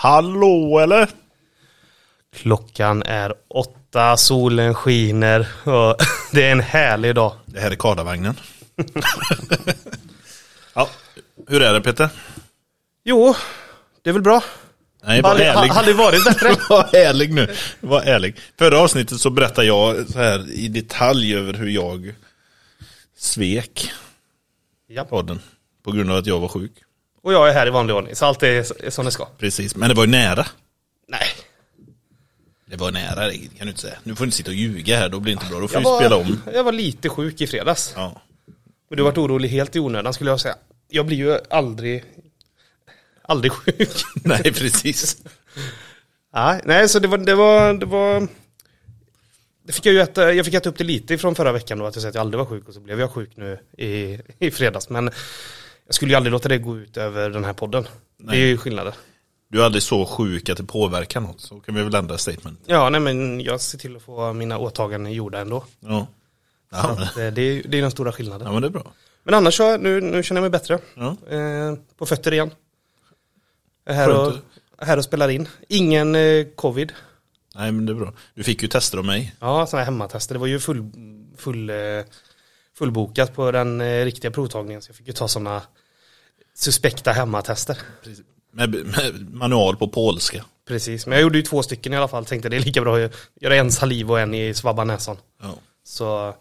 Hallå eller? Klockan är åtta, solen skiner och det är en härlig dag. Det här är Kardavagnen. ja, hur är det Peter? Jo, det är väl bra. Nej, var ärlig. hade varit bättre. Var ärlig nu. Var ärlig. Förra avsnittet så berättade jag så här i detalj över hur jag svek Ja. podden. På grund av att jag var sjuk. Och jag är här i vanlig ordning, så allt är som det ska. Precis, men det var ju nära. Nej, Det var nära, det kan du inte säga. Nu får du inte sitta och ljuga här, då blir det inte bra. Då får jag vi var, spela om. jag var lite sjuk i fredags. Ja. Och du varit orolig helt i onödan skulle jag säga. Jag blir ju aldrig, aldrig sjuk. Nej, precis. Nej, nej så det var, det var, det var det fick jag, ju äta, jag fick äta upp det lite ifrån förra veckan då, att jag sa att jag aldrig var sjuk och så blev jag sjuk nu i, i fredags. Men jag skulle ju aldrig låta det gå ut över den här podden. Det är ju skillnaden. Du är aldrig så sjuk att det påverkar något, så kan vi väl ändra statement. Ja, nej men jag ser till att få mina åtaganden gjorda ändå. Ja. Ja, att, eh, det, är, det är den stora skillnaden. ja men det är bra. Men annars så, nu, nu känner jag mig bättre. Ja. Eh, på fötter igen. Jag är här och, Skönt. här och spelar in. Ingen eh, covid. Nej men det är bra. Du fick ju tester av mig. Ja, sådana här hemmatester. Det var ju full, full, eh, fullbokat på den eh, riktiga provtagningen. Så jag fick ju ta sådana suspekta hemmatester. Med, med manual på polska. Precis, men jag gjorde ju två stycken i alla fall. Tänkte det är lika bra att göra en saliv och en i svabba näsan. Ja. Så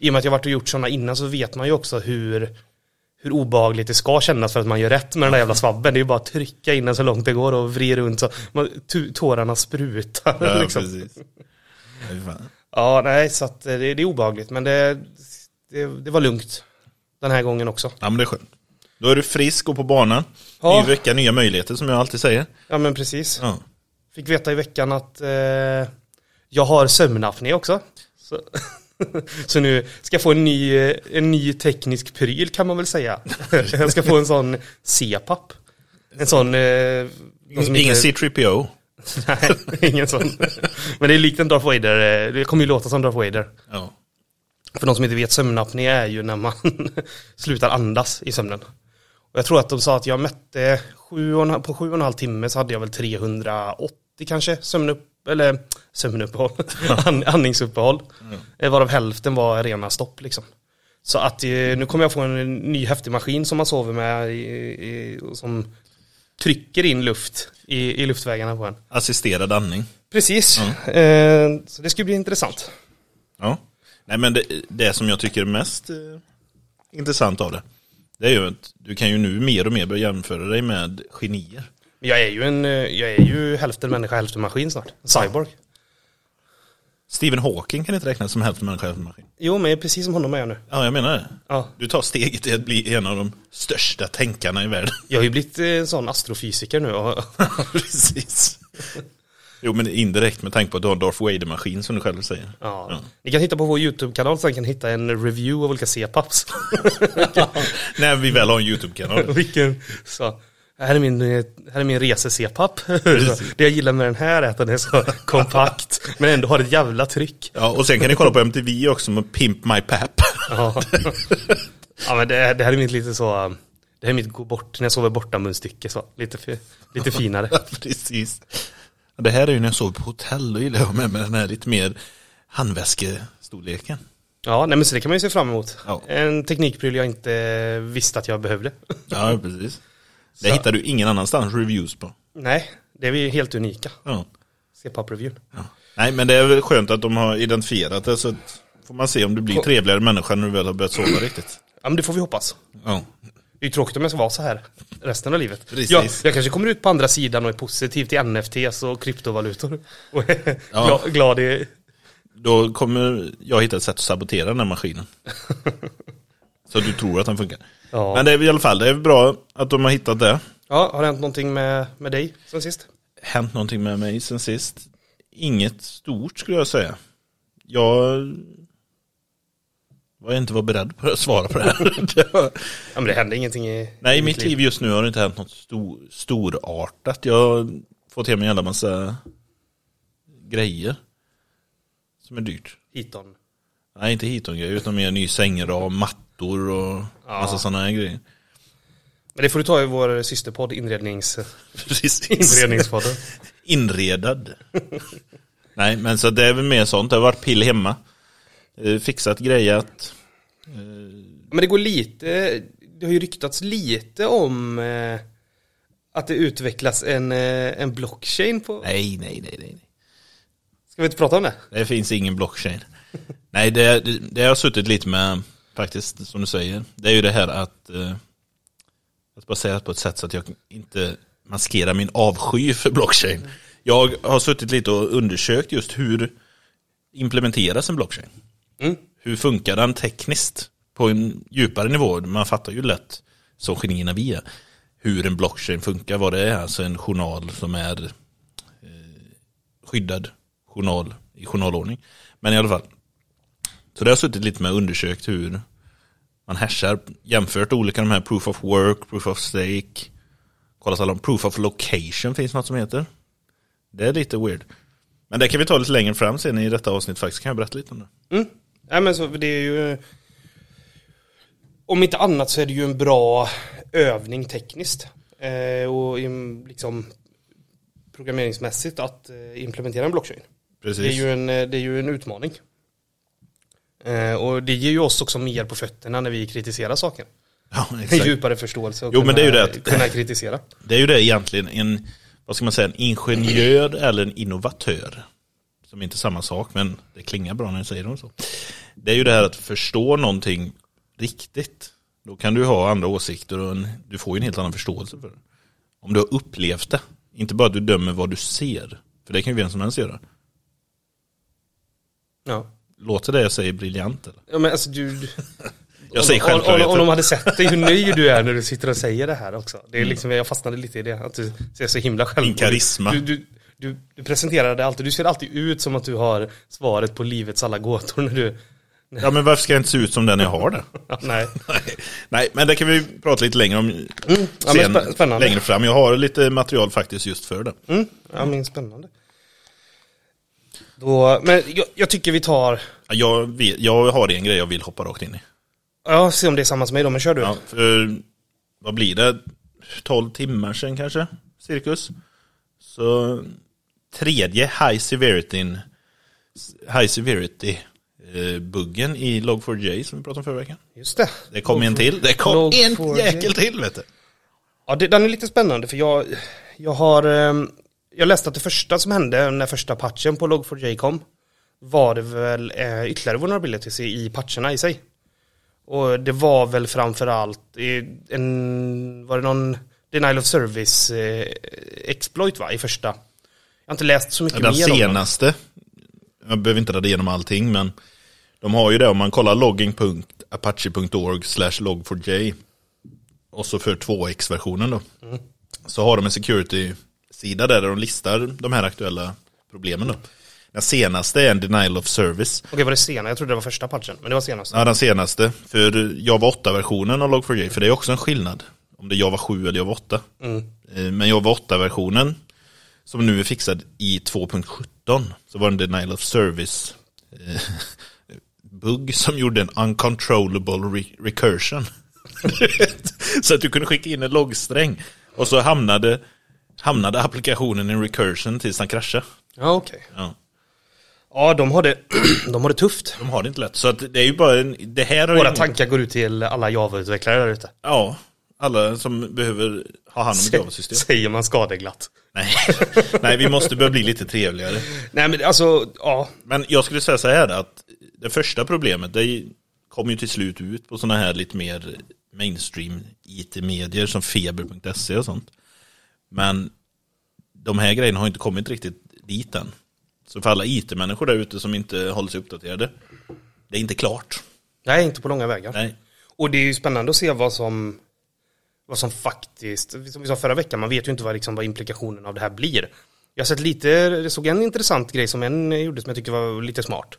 i och med att jag varit och gjort sådana innan så vet man ju också hur hur obehagligt det ska kännas för att man gör rätt med den där jävla svabben. Det är ju bara att trycka in den så långt det går och vrida runt så man, tårarna sprutar. Ja, liksom. precis. Ja, nej, så att eh, det, det är obehagligt. Men det, det, det var lugnt den här gången också. Ja men det är skönt. Då är du frisk och på banan. Ja. Ny vecka, nya möjligheter som jag alltid säger. Ja, men precis. Ja. Fick veta i veckan att eh, jag har sömnapné också. Så, så nu ska jag få en ny, en ny teknisk pryl kan man väl säga. jag ska få en sån CPAP. En sån... Eh, Ingen inte- C3PO. Nej, ingen sån. Men det är likt en Darth Vader. eh, Det kommer ju låta som Darth Vader. Ja. För de som inte vet, sömnapné är ju när man slutar andas i sömnen. Och jag tror att de sa att jag mätte sju och på sju och en halv timme så hade jag väl 380 kanske sömnupp, eller sömnuppehåll, An, andningsuppehåll. Mm. Varav hälften var rena stopp liksom. Så att eh, nu kommer jag få en ny häftig maskin som man sover med i, i, som trycker in luft i, i luftvägarna på en. Assisterad andning. Precis, eh, så det ska bli intressant. Ja. Nej men det, det som jag tycker är mest eh, intressant av det. Det är ju att du kan ju nu mer och mer börja jämföra dig med genier. Jag är ju en, eh, jag är ju hälften människa, hälften maskin snart. Cyborg. Stephen Hawking kan inte räknas som hälften människa, hälften maskin. Jo, men precis som honom är jag nu. Ja, jag menar det. Ja. Du tar steget till att bli en av de största tänkarna i världen. Jag har ju blivit eh, en sån astrofysiker nu. Och, Precis. Jo, men indirekt med tanke på att du har Darth Vader-maskin som du själv säger. ja. Ni kan hitta på vår YouTube-kanal så ni kan hitta en review av olika C-paps. När vi väl har en YouTube-kanal. Vilken, så. Här är min, här är min rese-C-papp. Det jag gillar med den här är att den är så kompakt. Men ändå har ett jävla tryck. Ja, och sen kan ni kolla på MTV också med Pimp My Pap. Ja, ja men det, det här är mitt lite så. Det här är mitt gå bort, när jag sover borta munstycke så. Lite, lite finare. Precis. Det här är ju när jag sover på hotell, då gillar jag med, med den här lite mer handväskestorleken. Ja, nej men så det kan man ju se fram emot. Ja. En teknikpryl jag inte visste att jag behövde. Ja, precis. Det Så- hittar du ingen annanstans reviews på. nej, det är vi helt unika. Ja. C-pop-reviewn. Ja. Nej, men det är väl skönt att de har identifierat det, så att får man se om du blir Ko- trevligare människa när du väl har börjat sova riktigt. Ja men det får vi hoppas. Ja. Det är ju tråkigt om jag ska vara så här resten av livet. Precis. Jag, jag kanske kommer ut på andra sidan och är positiv till NFTs och kryptovalutor. Och Ja. glad, glad i... Då kommer jag hitta ett sätt att sabotera den här maskinen. Så du tror att den funkar. Ja. Men det är i alla fall, det är bra att de har hittat det. ja, har det hänt någonting med, med dig sen sist? Hänt någonting med mig sen sist? Inget stort skulle jag säga. Jag jag inte var beredd på att svara på det här. Det var- Ja, men det hände ingenting i Nej, i mitt liv just nu har det inte hänt något stor, storartat. Jag har fått hem en jävla massa grejer. Som är dyrt. Hiton. Nej, inte hiton-grejer, utan mer ny sängrad, mattor och Ja. massa sådana här grejer. Men det får du ta i vår systerpodd, inrednings... Precis. inredningspodden. Inredad. Nej, men så det är väl mer sånt. Det har varit pill hemma. Eh, Fixat, grejat. Men det går lite, det har ju ryktats lite om eh, att det utvecklas en, eh, en blockchain på... Nej, nej, nej, nej. Ska vi inte prata om det? Det finns ingen blockchain. Nej, det, det, det har jag suttit lite med faktiskt, som du säger. Det är ju det här att, eh, jag ska bara säga det på ett sätt så att jag inte maskerar min avsky för blockchain. Jag har suttit lite och undersökt just hur implementeras en blockchain. Mm. Hur funkar den tekniskt på en djupare nivå? Man fattar ju lätt, som genierna vi är, hur en blockchain funkar, vad det är, alltså en journal som är eh, skyddad journal i journalordning. Men i alla fall. Så det har jag suttit lite med och undersökt hur man hashar, jämfört olika de här proof of work, proof of stake, kollat alla om proof of location finns något som heter. Det är lite weird. Men det kan vi ta lite längre fram sen i detta avsnitt faktiskt, kan jag berätta lite om det. Mm. Nej men så det är ju Om inte annat så är det ju en bra övning tekniskt eh, och liksom programmeringsmässigt att eh, implementera en blockchain. Precis. Det är ju en, eh, det är ju en utmaning. Eh, och det ger ju oss också mer på fötterna när vi kritiserar saker. Ja, En djupare förståelse och Jo, men det är ju kunna, det att- kunna kritisera. Det är ju det egentligen, en, vad ska man säga, en ingenjör eller en innovatör. Som inte är samma sak, men det klingar bra när jag säger det så. Det är ju det här att förstå någonting riktigt. Då kan du ha andra åsikter och en, du får ju en helt annan förståelse för det. Om du har upplevt det, inte bara att du dömer vad du ser. För det kan ju vem som helst göra. Ja. Låter det jag säger briljant eller? ja men alltså du, Jag säger om, om, om, självklarheter. om de hade sett dig hur nöjd du är när du sitter och säger det här också. Det är liksom, jag fastnade lite i det, att du ser så himla själv. Din karisma. Du, du, du, du presenterar det alltid, du ser alltid ut som att du har svaret på livets alla gåtor när du, Ja men varför ska jag inte se ut som den jag har det? nej. Nej, men det kan vi prata lite längre om Mm. Ja, sen, längre fram. Jag har lite material faktiskt just för det. Mm. Ja men spännande. Då, men jag, jag tycker vi tar, Jag, jag har en grej jag vill hoppa rakt in i. ja se om det är samma som mig då, men kör du. Ja, för, vad blir det? 12 timmar sedan kanske? Cirkus. Så tredje high severity high severity eh, buggen i Log4j som vi pratade om förra veckan. Just det. Det kom en till. Det kom en Log4j. jäkel till vet du. Ja, det, den är lite spännande för jag, jag har, ehm, jag läste att det första som hände när första patchen på Log4j kom var det väl eh, ytterligare vulnerabilities i, i patcherna i sig. Och det var väl framförallt en, var det någon denial of service eh, exploit va, i första. Jag har inte läst så mycket Den mer om den. senaste, jag behöver inte rada igenom allting, men de har ju det om man kollar logging.apache.org slash log4j och så för 2x-versionen då. Så har de en security-sida där de listar de här aktuella problemen då. Den senaste är en denial of service. Okej, var det senare? Jag trodde det var första patchen, men det var senaste. Ja, den senaste. För Java 8-versionen av Log4j, för det är också en skillnad. Om det är Java 7 eller Java 8. Mm. Eh, Men Java 8-versionen, som nu är fixad i 2.17, så var det en denial of service eh, bugg som gjorde en uncontrollable re- recursion. så att du kunde skicka in en loggsträng och så hamnade, hamnade applikationen i recursion tills den kraschade. Ja, okej. Ja. Ja, de har det, de har det tufft. De har det inte lätt. Så att det är ju bara en, det här ju Våra ingen- tankar går ut till alla Java-utvecklare där ute. Ja, alla som behöver ha hand om ett Java-system. Säger man skadeglatt. Nej. Nej, vi måste börja bli lite trevligare. Nej men alltså, ja. Men jag skulle säga så här att det första problemet, det kom ju till slut ut på sådana här lite mer mainstream IT-medier som feber.se och sånt. Men de här grejerna har inte kommit riktigt dit än. Så för alla IT-människor där ute som inte håller sig uppdaterade, det är inte klart. Nej, inte på långa vägar. Nej. Och det är ju spännande att se vad som vad som faktiskt, som vi sa förra veckan, man vet ju inte vad, liksom, vad implikationen av det här blir. Jag har sett lite, jag såg en intressant grej som en gjorde som jag tycker var lite smart.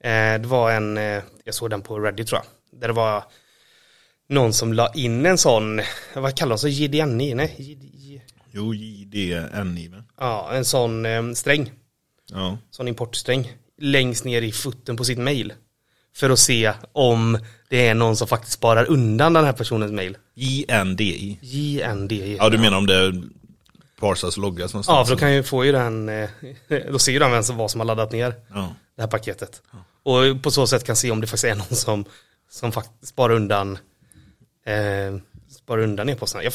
Eh, det var en, eh, jag såg den på Reddit tror jag, där det var någon som la in en sån, vad kallas det, JDNI? Nej, JD, Jo, JDNI va? ja, en sån eh, sträng, Ja. sån importsträng, längst ner i foten på sitt mail. För att se om det är någon som faktiskt sparar undan den här personens mail. JNDI. JNDI. Ja, du menar om det Parsas loggas någonstans? Ja, för då kan ju få ju den, eh, då ser ju den vem som, vad som har laddat ner Ja. det här paketet. Och på så sätt kan se om det faktiskt är någon som, som faktiskt sparar undan eh, sparar undan e-posterna. Jag,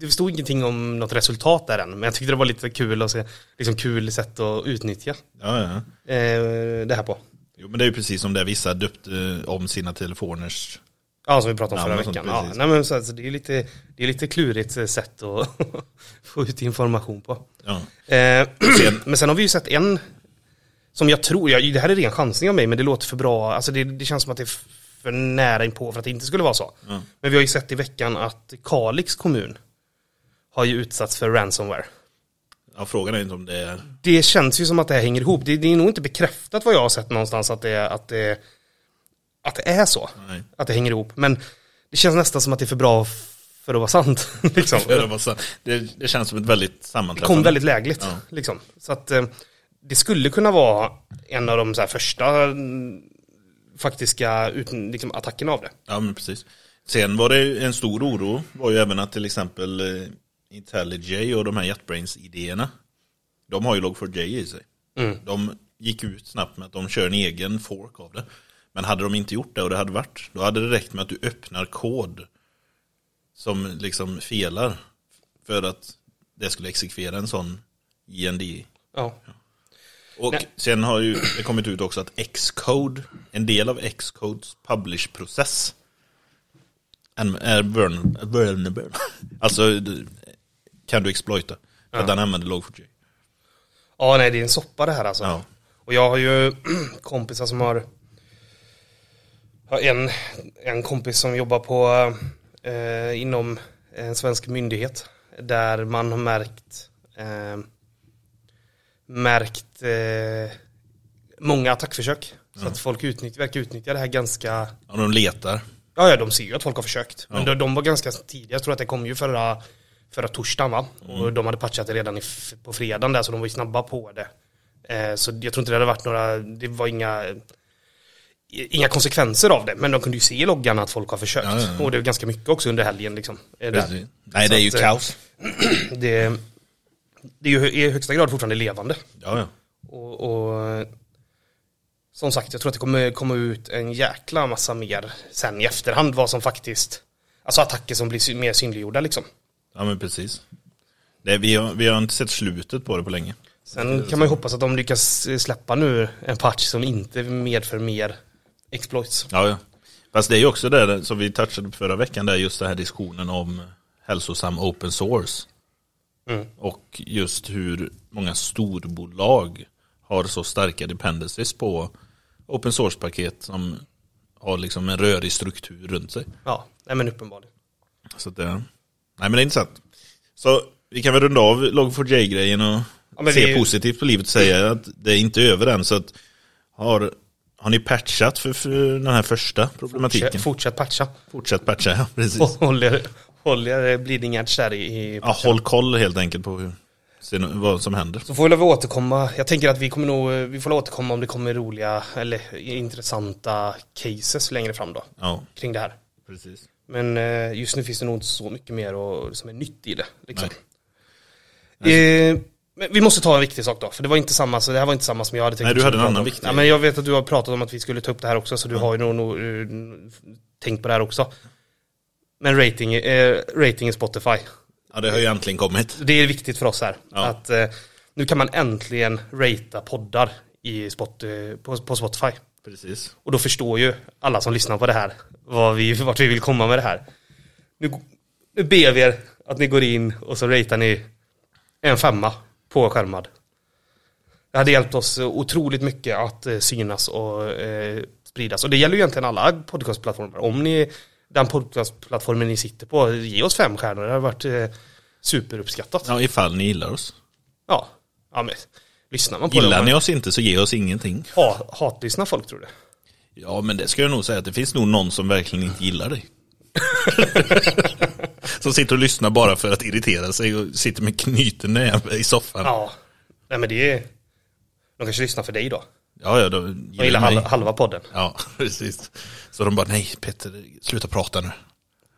det stod ingenting om något resultat där än, men jag tyckte det var lite kul att se, liksom kul sätt att utnyttja Ja, ja. eh, det här på. Jo, men det är ju precis som det vissa döpte om sina telefoners... Ja, som vi pratade om förra sånt, veckan. Ja, nej, men så, alltså, det, är lite, det är lite klurigt eh, sätt att få ut information på. Ja. Eh, Sen- men sen har vi ju sett en som jag tror, jag, det här är ren chansning av mig, men det låter för bra, alltså det, det känns som att det är för nära inpå för att det inte skulle vara så. Ja. Men vi har ju sett i veckan att Kalix kommun har ju utsatts för ransomware. ja, frågan är inte om det är... Det känns ju som att det här hänger ihop. Det, det är nog inte bekräftat vad jag har sett någonstans att det, att det, att det är så. Nej. Att det hänger ihop. Men det känns nästan som att det är för bra för att vara sant. liksom. För det, var så, det, det känns som ett väldigt Det sammanträffande. kom väldigt lägligt. Ja. Liksom. Så att eh, det skulle kunna vara en av de så här första mm, faktiska ut, liksom, attackerna av det. Ja, men precis. Sen var det en stor oro, var ju även att till exempel eh, IntelliJ och de här JetBrains-idéerna, de har ju Log4j i sig. Mm. De gick ut snabbt med att de kör en egen fork av det. Men hade de inte gjort det och det hade varit, då hade det räckt med att du öppnar kod som liksom felar för att det skulle exekvera en sån IND. Ja. Och Nej. sen har ju det kommit ut också att Xcode, en del av Xcodes publish-process är är vulner- vulnerable. Alltså kan du exploita. För att den använder Log4j. ja, nej det är en soppa det här alltså. Ja. Och jag har ju kompisar som har, har en, en kompis som jobbar på eh, inom en svensk myndighet där man har märkt eh, märkt eh, många attackförsök. Så att folk utnyttjar, verkar utnyttja det här ganska Ja, de letar. Ja, ja, de ser ju att folk har försökt. Men Ja. de, de var ganska tidiga. Jag tror att det kom ju förra, förra torsdagen va? Och Mm. de hade patchat det redan i, på fredagen där, så de var ju snabba på det. Eh, så jag tror inte det hade varit några, det var inga, inga konsekvenser av det. Men de kunde ju se i loggan att folk har försökt. Ja, ja, ja. Och det är ganska mycket också under helgen liksom. Nej, det är ju att, eh, kaos. Det, det är ju i högsta grad fortfarande levande. Ja, ja. Och, och som sagt, jag tror att det kommer komma ut en jäkla massa mer sen i efterhand vad som faktiskt, alltså attacker som blir mer synliggjorda liksom. ja men precis. Det, vi, har, vi har inte sett slutet på det på länge. Sen kan man ju hoppas att de lyckas släppa nu en patch som inte medför mer exploits. Ja, ja. Fast det är ju också det som vi touchade på förra veckan, där just den här diskussionen om hälsosam open source. Mm. Och just hur många storbolag har så starka dependencies på open source-paket som har liksom en rörig struktur runt sig. Ja, nej men uppenbarligen. Så det, nej men det är intressant. Så vi kan väl runda av Log4j-grejen och Ja, se vi- positivt på livet och säga att det är inte över än. Så att har, har ni patchat för, för den här första problematiken? Fortsätt, fortsätt patcha. Fortsätt patcha, ja precis. Håll er, håll er bleeding edge där i, Ja, håll koll helt enkelt på hur, se vad som händer. Så får vi återkomma. Jag tänker att vi kommer nog, vi får återkomma om det kommer roliga eller intressanta cases längre fram då. Ja, Kring det här. precis. Men eh, just nu finns det nog inte så mycket mer och, som är nytt i det. Liksom. Nej. Eh, men vi måste ta en viktig sak då, för det var inte samma, så det här var inte samma som jag hade tänkt. Nej, du hade en annan viktig. Ja, men jag vet att du har pratat om att vi skulle ta upp det här också, så du har ju nog, nog eh, tänkt på det här också. Men rating, eh, rating i Spotify. Ja, det har ju äntligen kommit. Det är viktigt för oss här. Ja. Att eh, nu kan man äntligen ratea poddar i spot, på, på Spotify. Precis. Och då förstår ju alla som lyssnar på det här vad vi, vart vi vill komma med det här. Nu, nu ber vi er att ni går in och så ratear ni en femma på skärmad. Det hade hjälpt oss otroligt mycket att eh, synas och eh, spridas. Och det gäller ju egentligen alla podcastplattformar. Om ni, den podcastplattformen ni sitter på, ge oss fem stjärnor. Det har varit eh, superuppskattat. Ja, ifall ni gillar oss. Ja. ja men, lyssnar man på Gillar det? ni oss inte så ge oss ingenting. Ha, hatlyssnar folk tror du? Ja, men det ska jag nog säga att det finns nog någon som verkligen inte gillar dig. som sitter och lyssnar bara för att irritera sig och sitter med knuten näve i soffan. Ja. Nej men det är... De kanske lyssnar för dig då. Ja, ja, då De gillar halva, halva podden. Ja, precis. Så de bara, nej Petter, sluta prata nu.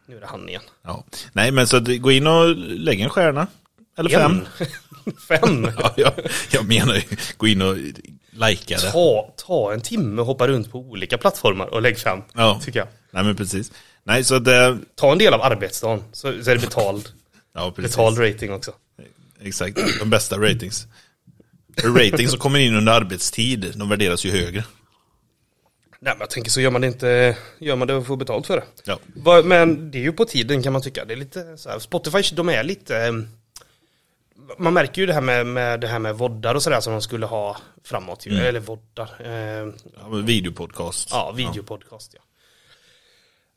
Nu är det han igen. Ja. Nej, men så gå in och lägg en stjärna. Eller fem. Fem? Ja, jag, jag menar ju, gå in och likea det. Ta, ta en timme och hoppa runt på olika plattformar och lägg fem. Ja. Tycker jag. Nej, men precis. Nej, så det, Ta en del av arbetsdagen så, så är det betald, ja precis. betald rating också. Exakt, de bästa ratings. För ratings som kommer in under arbetstid, de värderas ju högre. Nej men jag tänker så gör man det inte, gör man det och får betalt för det. Ja. Men det är ju på tiden kan man tycka. Det är lite så här, Spotify, de är lite... eh, Man märker ju det här med, med det här med voddar och sådär som de skulle ha framåt ju. Eller voddar. Eh, Ja, videopodcast. ja, videopodcast ja.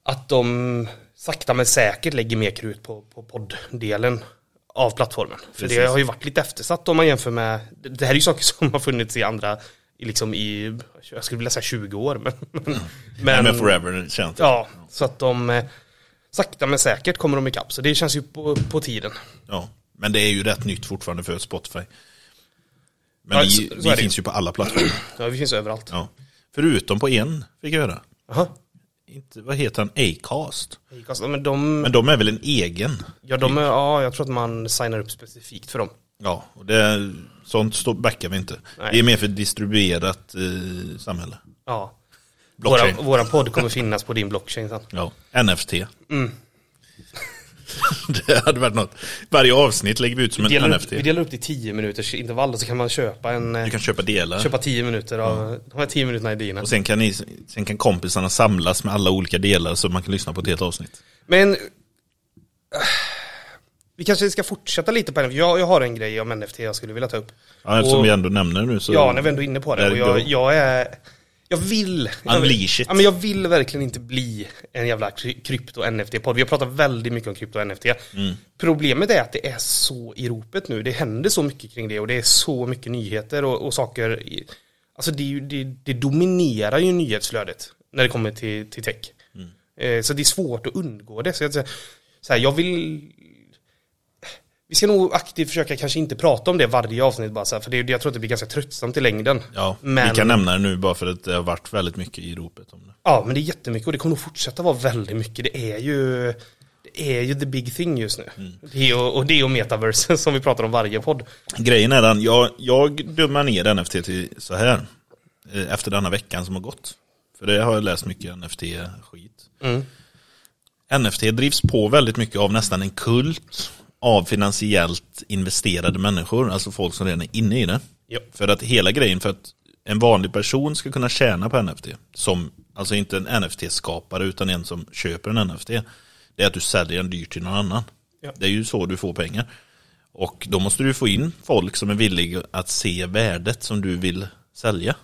Att de sakta men säkert lägger mer krut på, på podddelen av plattformen. För det Precis. har ju varit lite eftersatt om man jämför med... Det det här är ju saker som har funnits i andra, liksom i, jag skulle vilja säga 20 år. Men, men, Nej, men forever känns det. Ja, så att de eh, sakta men säkert kommer de ikapp. Så det känns ju på, på tiden. Ja. Men det är ju rätt nytt fortfarande för Spotify. Men Ja, vi, vi finns ju på alla plattformar. Ja, vi finns överallt. Ja. Förutom på en, fick jag höra. Jaha. Inte, vad heter han? Acast. Ja, Men de, Men de är väl en egen? ja, de är, ja, jag tror att man signar upp specifikt för dem. Ja, och det, sånt backar vi inte. Nej. Det är mer för distribuerat eh, samhälle. Ja. Blockchain. Våran podd kommer finnas på din blockchain sen. Ja, NFT. Mm. det hade varit något. Varje avsnitt lägger vi ut som Vi en delar, NFT. upp, vi delar upp det i 10 minuters intervall och så kan man köpa en... eh, Du kan köpa delar. Köpa 10 minuter av de här 10 minuterna i dina. Och sen kan, ni, sen kan kompisarna samlas med alla olika delar så man kan lyssna på ett helt avsnitt. Men... Vi kanske ska fortsätta lite på NFT. Jag, jag har en grej om NFT jag skulle vilja ta upp. Ja, eftersom Och- vi ändå nämner det nu så... Ja, när vi ändå är inne på det. Och jag, jag är... Jag vill... Jag vill, Unleash it. ja, men jag vill verkligen inte bli en jävla kry- krypto-NFT-podd. Vi har pratat väldigt mycket om krypto-NFT. Mm. Problemet är att det är så i ropet nu. Det händer så mycket kring det och det är så mycket nyheter och, och saker. i- Alltså det, det, det dominerar ju nyhetsflödet när det kommer till, till tech. Mm. Eh, så det är svårt att undgå det. Så jag, så här, jag vill vi ska nog aktivt försöka kanske inte prata om det varje avsnitt bara så här, för det, jag tror att det blir ganska tröttsamt i längden. Ja, men, vi kan nämna det nu bara för att det har varit väldigt mycket i ropet om det. Ja, men det är jättemycket och det kommer nog fortsätta vara väldigt mycket. Det är ju, det är ju the big thing just nu. Mm. Det och, och det är och metaverse som vi pratar om varje podd. Grejen är den, jag, jag dömer ner NFT till så här. eh, Efter denna veckan som har gått. För det har jag läst mycket NFT-skit. Mm. NFT drivs på väldigt mycket av nästan en kult av finansiellt investerade människor, alltså folk som redan är inne i det. Ja. För att hela grejen, för att en vanlig person ska kunna tjäna på NFT, som, alltså inte en NFT-skapare utan en som köper en NFT, det är att du säljer den dyrt till någon annan. Ja. Det är ju så du får pengar. Och då måste du få in folk som är villiga att se värdet som du vill sälja.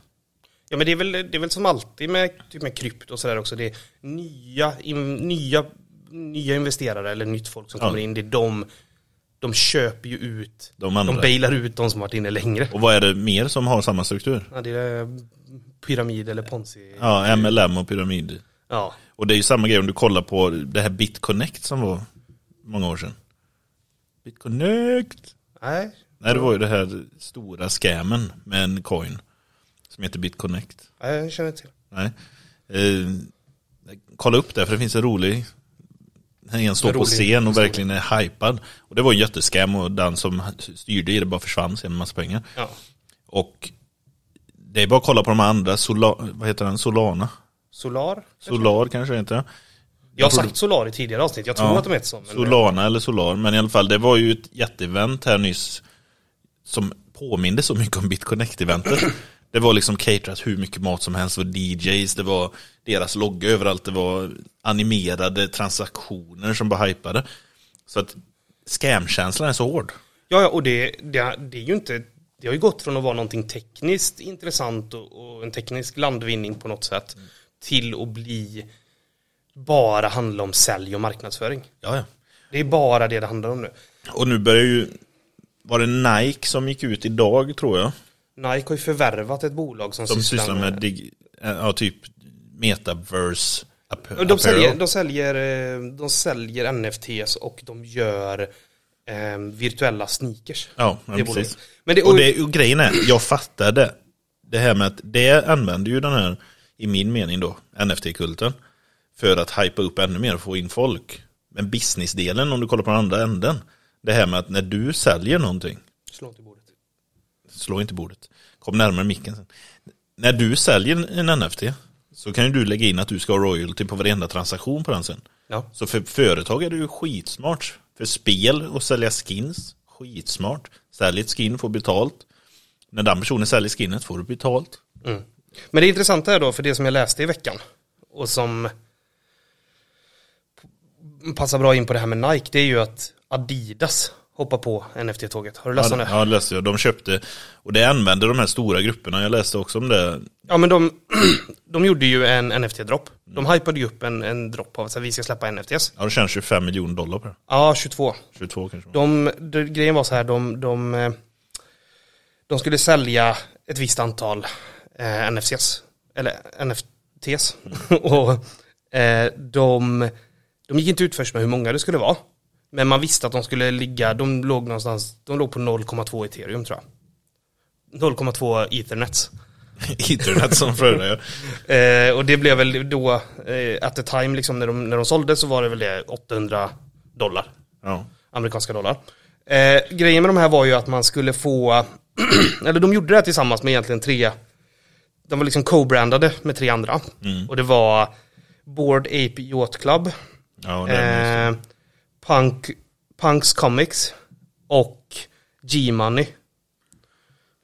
Ja men det är väl, det är väl som alltid med, typ med krypto och sådär också. Det är nya, in, nya, nya investerare eller nytt folk som Ja. kommer in. Det är de, de köper ju ut, De andra. de bailar ut de som varit inne längre. Och vad är det mer som har samma struktur? Ja, det är pyramid eller ponzi. Ja, MLM och pyramid. Ja. Och det är ju samma grej om du kollar på det här BitConnect som var många år sedan. BitConnect. Nej. Nej, det var ju det här stora scammen med en coin. Som heter BitConnect. Nej, jag känner inte till. Nej. Eh, kolla upp det för det finns en rolig en står En på scen och verkligen är hypad. Och det var en jättescam och den som styrde i det bara försvann sen med massa pengar. Ja. Och det är bara att kolla på de andra, Sola, vad heter den? Solana? Solar? Solar kanske heter. Jag har sagt Solar i tidigare avsnitt. Jag tror Ja. att de heter så. Solana eller Solar, men i alla fall det var ju ett jätteevent här nyss som påminde så mycket om BitConnect-eventet. Det var liksom caterat hur mycket mat som helst, det var DJs, det var deras logga överallt, det var animerade transaktioner som bara hypade. Så att scamkänslan är så hård. Ja, ja, och det, det, det är ju inte... Det har ju gått från att vara någonting tekniskt intressant och, och en teknisk landvinning på något sätt till att bli bara handla om sälj och marknadsföring. Ja, ja. Det är bara det det handlar om nu. Och nu börjar ju, var det Nike som gick ut idag tror jag, Nike har ju förvärvat ett bolag som, som sysslar med, dig, ja, typ metaverse app- De säljer, apparel. de, säljer, eh, de säljer NFTs och de gör eh, virtuella sneakers. Ja, men Det precis. Men det, Och, det, och grejen är, jag fattade det här med att det använder ju den här, i min mening då, NFT-kulten. För att hypa upp ännu mer och få in folk. Men businessdelen, om du kollar på den andra änden. Det här med att när du säljer någonting, Slå inte bordet, kom närmare micken sen. När du säljer en NFT så kan ju du lägga in att du ska ha royalty på varenda transaktion på den sen. Ja. Så för företag är det ju skitsmart. För spel och sälja skins, skitsmart. Sälj ett skin, får betalt. När den personen säljer skinnet får du betalt. Mm. Men det intressanta är då, för det som jag läste i veckan och som passar bra in på det här med Nike, det är ju att Adidas hoppar på NFT-tåget. Har du läst om Ja, det? ja, det läste jag. De köpte, och det använder de här stora grupperna. Jag läste också om det. Ja men de, de gjorde ju en NFT-dropp. De hypade ju upp en, en dropp av att vi ska släppa NFTs. Ja, de tjänar 25 miljoner dollar på det. Ja, 22. 22 kanske. De, de, grejen var så här, de, de, eh, de skulle sälja ett visst antal eh, NFCs, eller NFTs. och eh, de, de gick inte ut först med hur många det skulle vara. Men man visste att de skulle ligga, de låg någonstans, de låg på 0,2 ethereum tror jag. 0,2 ethernets. Internet som förra ja. Eh, och det blev väl då, eh, at the time liksom när de, när de sålde så var det väl det 800 dollar. ja. amerikanska dollar. Eh, grejen med de här var ju att man skulle få, eller de gjorde det här tillsammans med egentligen tre, de var liksom co-brandade med tre andra. Och det var Board Ape Yacht Club, Ja, Punk, Punks Comics och G-Money.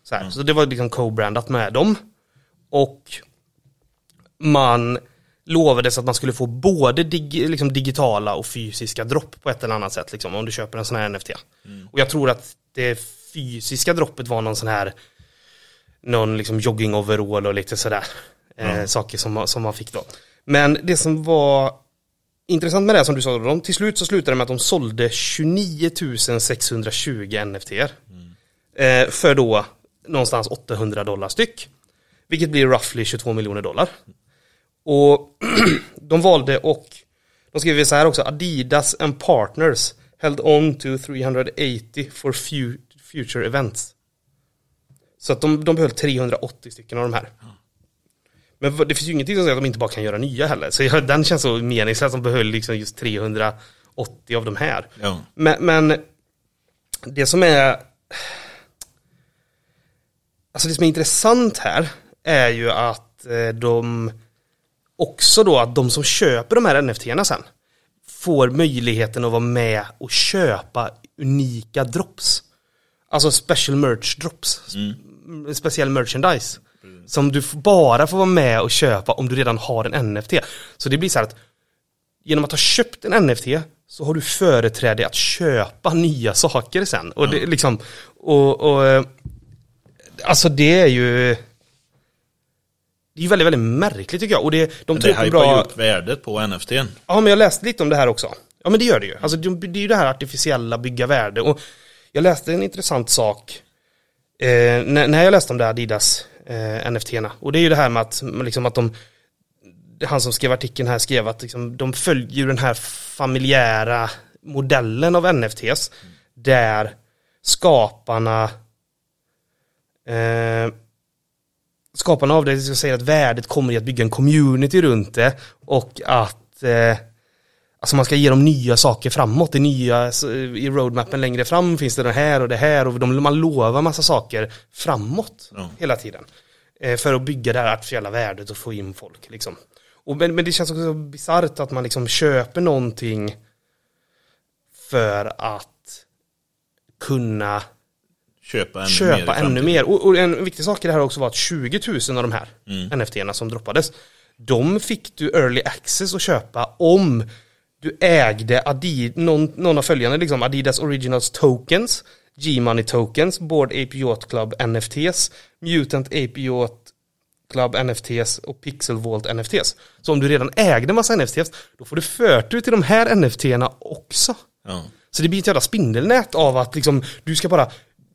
Så, här, så det var liksom co-brandat med dem. Och man lovades att man skulle få både dig, liksom digitala och fysiska dropp på ett eller annat sätt, liksom, om du köper en sån här NFT. Och jag tror att det fysiska droppet var någon sån här, någon liksom jogging-overall och lite sådär, eh, saker som, som man fick då. Men det som var intressant med det som du sa, de, till slut så slutade det med att de sålde 29 620 NFT. Eh, för då någonstans 800 dollar styck. Vilket blir roughly 22 miljoner dollar. Och de valde och de skriver så här också, Adidas and partners held on to 380 for future events. Så att de, de behöll 380 stycken av de här. Men det finns ju ingenting som säger att de inte bara kan göra nya heller. Så jag, den känns så meningslös att de behöll liksom just 380 av de här. Ja. Men, men det som är Alltså det som är intressant här är ju att eh, de också då att de som köper de här NFT-erna sen får möjligheten att vara med och köpa unika drops. Alltså special merch drops. Mm. Speciell merchandise. Som du bara får vara med och köpa om du redan har en NFT. Så det blir så här att genom att ha köpt en NFT så har du företräde att köpa nya saker sen. Och det liksom, och, och eh, alltså det är ju det är ju väldigt, väldigt märkligt tycker jag. Och det, de Det tog upp hypar bra... ju upp värdet på NFT. Ja, men jag läste lite om det här också. Ja, men det gör det ju. Alltså, det det är ju det här artificiella bygga värde. Och jag läste en intressant sak eh, när, när jag läste om det här Adidas eh, NFT-erna. Och det är ju det här med att, liksom att de, han som skrev artikeln här skrev att liksom, de följer ju den här familjära modellen av NFTs. Där skaparna eh, skaparna av det ska säga att värdet kommer i att bygga en community runt det och att eh, alltså man ska ge dem nya saker framåt, det nya i roadmappen längre fram finns det det här och det här och de, man lovar massa saker framåt Ja. hela tiden. Eh, för att bygga det här artificiella värdet och få in folk liksom. Och, men, men det känns också så bisarrt att man liksom köper någonting för att kunna Köpa ännu mer. köpa framtiden. ännu mer. Och, och en viktig sak i det här också var att 20 000 av de här Mm. NFT-erna som droppades, de fick du early access att köpa om du ägde Adidas, någon, någon av följande, liksom Adidas Originals Tokens, G-Money Tokens, Board Ape Yacht Club NFTs, Mutant Ape Yacht Club NFTs och Pixel Vault NFTs. Så om du redan ägde massa NFTs, då får du förtur till de här NFT-erna också. Ja. Så det blir ett jävla spindelnät av att liksom, du ska bara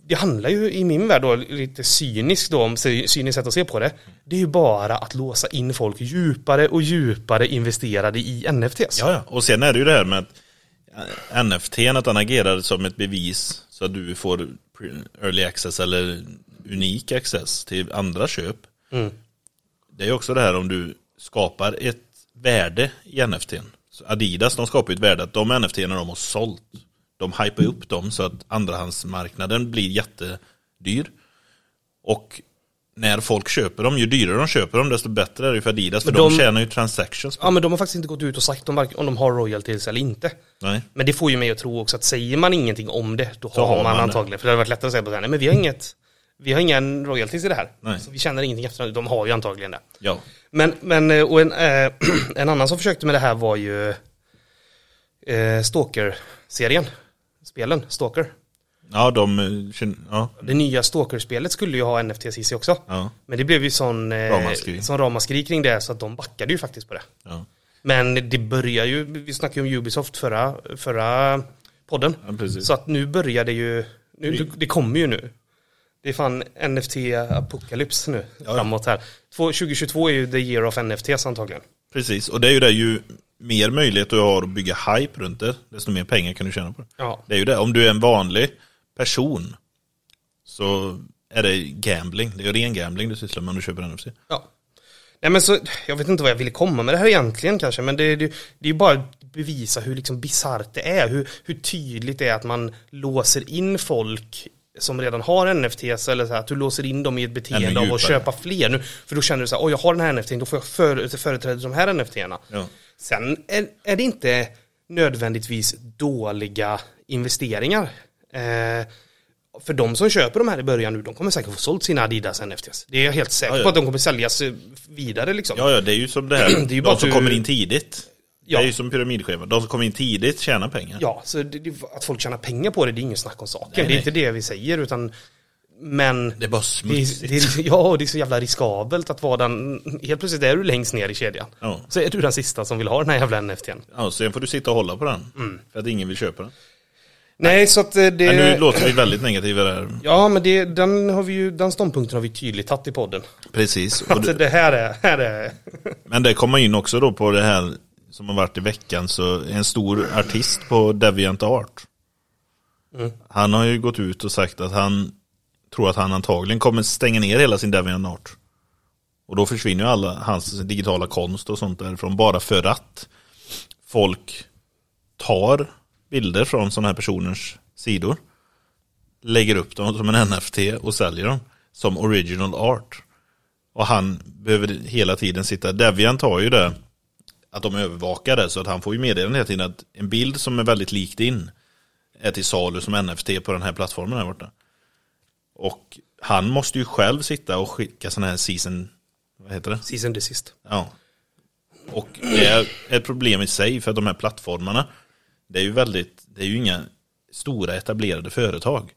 det handlar ju i min värld då, lite cyniskt då, om cyniskt sätt att se på det. Det är ju bara att låsa in folk djupare och djupare investerade i NFTs. Ja, ja. Och sen är det ju det här med att eh, NFT, att den agerar som ett bevis så att du får early access eller unik access till andra köp. Mm. Det är ju också det här om du skapar ett värde i NFT. Adidas de skapar ju ett värde att de NFT de har sålt, de hypar upp dem så att andrahandsmarknaden blir jättedyr. Och när folk köper dem, ju dyrare de köper dem desto bättre är det för Adidas för de, de- tjänar ju transactions. Ja men de har faktiskt inte gått ut och sagt om, om de har royalties eller inte. Nej. Men det får ju mig att tro också att säger man ingenting om det, då har har man, man det. antagligen. För det hade varit lättare att säga på nej men vi har inget, vi har ingen royalties i det här. Nej. Så vi känner ingenting efter De har ju antagligen det. Ja. Men, men och en, eh, en annan som försökte med det här var ju eh, Stalker-serien. Spelen, Stalker. Ja, de, eh, ja, Det nya Stalker-spelet skulle ju ha NFTs i sig också. ja, Men det blev ju sån, eh, Ramaskri. sån ramaskri kring det så att de backade ju faktiskt på det. ja. Men det börjar ju, vi snackade ju om Ubisoft förra, förra podden. ja. Så att nu börjar det ju, nu, det kommer ju nu. Det är fan NFT apokalyps nu ja. framåt här. Två- 2022 är ju the year of NFTs antagligen. Precis, och det är ju det ju mer möjlighet du har att bygga hype runt det, desto mer pengar kan du tjäna på det. Ja. Det är ju det, om du är en vanlig person så är det gambling, det är ren gambling du sysslar med om du köper NFC. ja. Nej men så, jag vet inte vad jag ville komma med det här egentligen kanske, men det, det, det är ju bara att bevisa hur liksom bisarrt det är, hur, hur tydligt det är att man låser in folk som redan har NFTs eller så här, att du låser in dem i ett beteende av att köpa fler nu. För då känner du så här, åh jag har den här NFTn, då får jag för, företräda de här NFTerna. Ja. Sen är, är det inte nödvändigtvis dåliga investeringar. Eh, för de som köper de här i början nu, de kommer säkert få sålt sina Adidas NFTs. Det är jag helt säker Ja, ja. på att de kommer säljas eh, vidare liksom. Ja, ja, det är ju som det här, Det är ju bara de som du- kommer in tidigt. Ja. Det är ju som pyramidschema, de som kommer in tidigt tjänar pengar. Ja, så det, att folk tjänar pengar på det, det är ingen snack om saken. Nej, det är nej. inte det vi säger, utan men Det är bara det, smutsigt. det, är- ja, det är så jävla riskabelt att vara den, helt plötsligt är du längst ner i kedjan. Ja. Så är du den sista som vill ha den här jävla NFTn. Ja, sen får du sitta och hålla på den. Mm. För att ingen vill köpa den. Nej, så att eh, det... Men nu låter vi väldigt negativa där. Ja, men det, den, har vi ju, den ståndpunkten har vi tydligt tagit i podden. Precis. Och Att det, det här är, här är... men det kommer in också då på det här som har varit i veckan. Så en stor artist på Deviant Art. Mm. Han har ju gått ut och sagt att han tror att han antagligen kommer stänga ner hela sin Devian Art. Och då försvinner ju alla hans digitala konst och sånt därifrån bara för att folk tar bilder från sådana här personers sidor. Lägger upp dem som en NFT och säljer dem som original art. Och han behöver hela tiden sitta, Deviant har ju det att de övervakar det så att han får ju meddelande hela tiden att en bild som är väldigt lik din är till salu som NFT på den här plattformen här borta. Och han måste ju själv sitta och skicka sådana här season, vad heter det? Season desist. Ja. Och det är ett problem i sig för att de här plattformarna, det är ju väldigt, det är ju inga stora etablerade företag.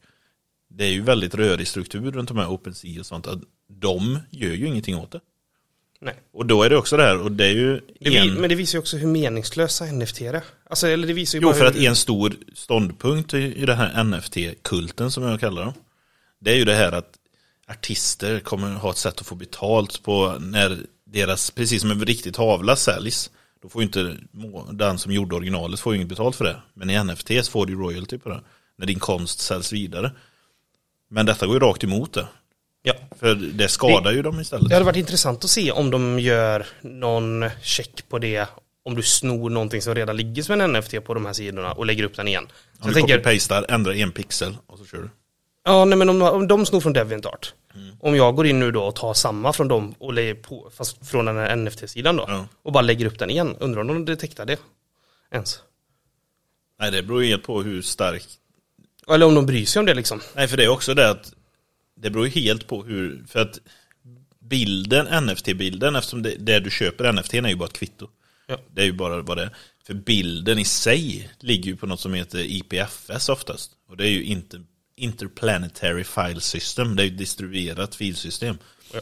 Det är ju väldigt rörig struktur runt de här OpenSea och sånt. Att de gör ju ingenting åt det. Nej. Och då är det också det här, och det är ju Det, en... Men det visar ju också hur meningslösa NFT är. Alltså, eller det visar ju Jo, bara för att hur... en stor ståndpunkt i i den här NFT-kulten som jag kallar dem. Det är ju det här att artister kommer ha ett sätt att få betalt på när deras, precis som en riktig tavla säljs. Då får ju inte den som gjorde originalet får inget betalt för det. Men i NFTs får du royalty på det. När din konst säljs vidare. Men detta går ju rakt emot det. Ja. För det skadar ju dem istället. Det hade varit intressant att se om de gör någon check på det om du snor någonting som redan ligger som en NFT på de här sidorna och lägger upp den igen. Så Om jag du tänker, copy-pastar, ändrar en pixel och så kör du. Ja nej men om, om de snor från DeviantArt. Mm. Om jag går in nu då och tar samma från dem och lägger på, fast från den här NFT-sidan då. Ja. Och bara lägger upp den igen. Undrar om de detektar det ens. Nej, det beror ju helt på hur stark Eller om de bryr sig om det liksom. Nej, för det är också det att det beror ju helt på hur, för att bilden, NFT-bilden, eftersom det, det du köper NFT är ju bara ett kvitto. Ja. Det är ju bara vad det är. För bilden i sig ligger ju på något som heter IPFS oftast. Och det är ju inte Interplanetary File System, det är ju ett distribuerat filsystem. Ja.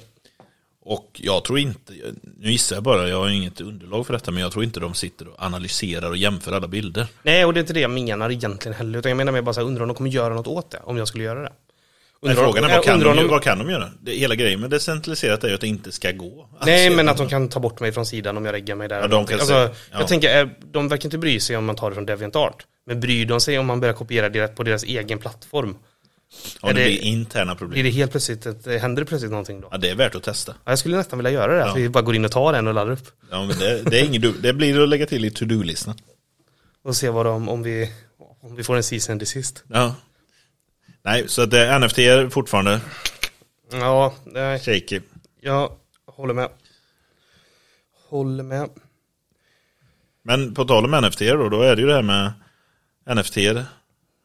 Och jag tror inte, nu gissar jag bara, jag har inget underlag för detta, men jag tror inte de sitter och analyserar och jämför alla bilder. Nej, och det är inte det jag menar egentligen heller. Utan jag menar mer bara så här, undrar om de kommer göra något åt det. Om jag skulle göra det. Nej, Undrar- frågan är vad kan, de, om vad kan de göra? Det, hela grejen med decentraliserat är ju att det inte ska gå. Nej men att de kan ta bort mig från sidan om jag reggar mig där. Ja, de kan alltså, se- ja. Jag tänker, eh, de verkar inte bry sig om man tar det från DeviantArt. Men bryr de sig om man börjar kopiera det på deras egen plattform? Är det det- blir interna problem. Blir det helt plötsligt, ett, händer det plötsligt någonting då? Ja, det är värt att testa. Ja, jag skulle nästan vilja göra det, Ja. att vi bara går in och tar en och laddar upp. Ja, men det, det, är ingen, det blir att lägga till i to-do-listan. Och se vad de, om vi, om vi får en season desist. Ja. Nej, så att det är NFT är fortfarande Ja, nej, shaky. jag håller med. Håller med. Men på tal om NFT då, då är det ju det här med NFT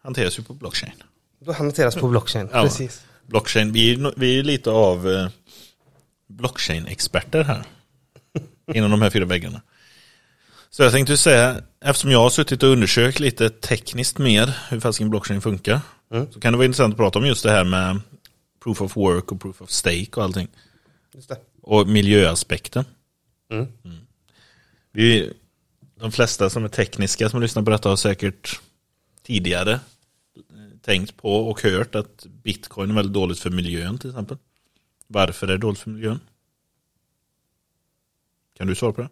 hanteras ju på blockchain. Då hanteras på blockchain, Ja. precis. Blockchain, vi är, no- vi är lite av eh, blockchain-experter här. inom de här fyra väggarna. Så jag tänkte säga, eftersom jag har suttit och undersökt lite tekniskt mer hur fasken blockchain funkar. Mm. Så kan det vara intressant att prata om just det här med proof of work och proof of stake och allting. Och miljöaspekten. Mm. Vi, de flesta som är tekniska som lyssnar på detta har säkert tidigare tänkt på och hört att bitcoin är väldigt dåligt för miljön till exempel. Varför är det dåligt för miljön? Kan du svara på det?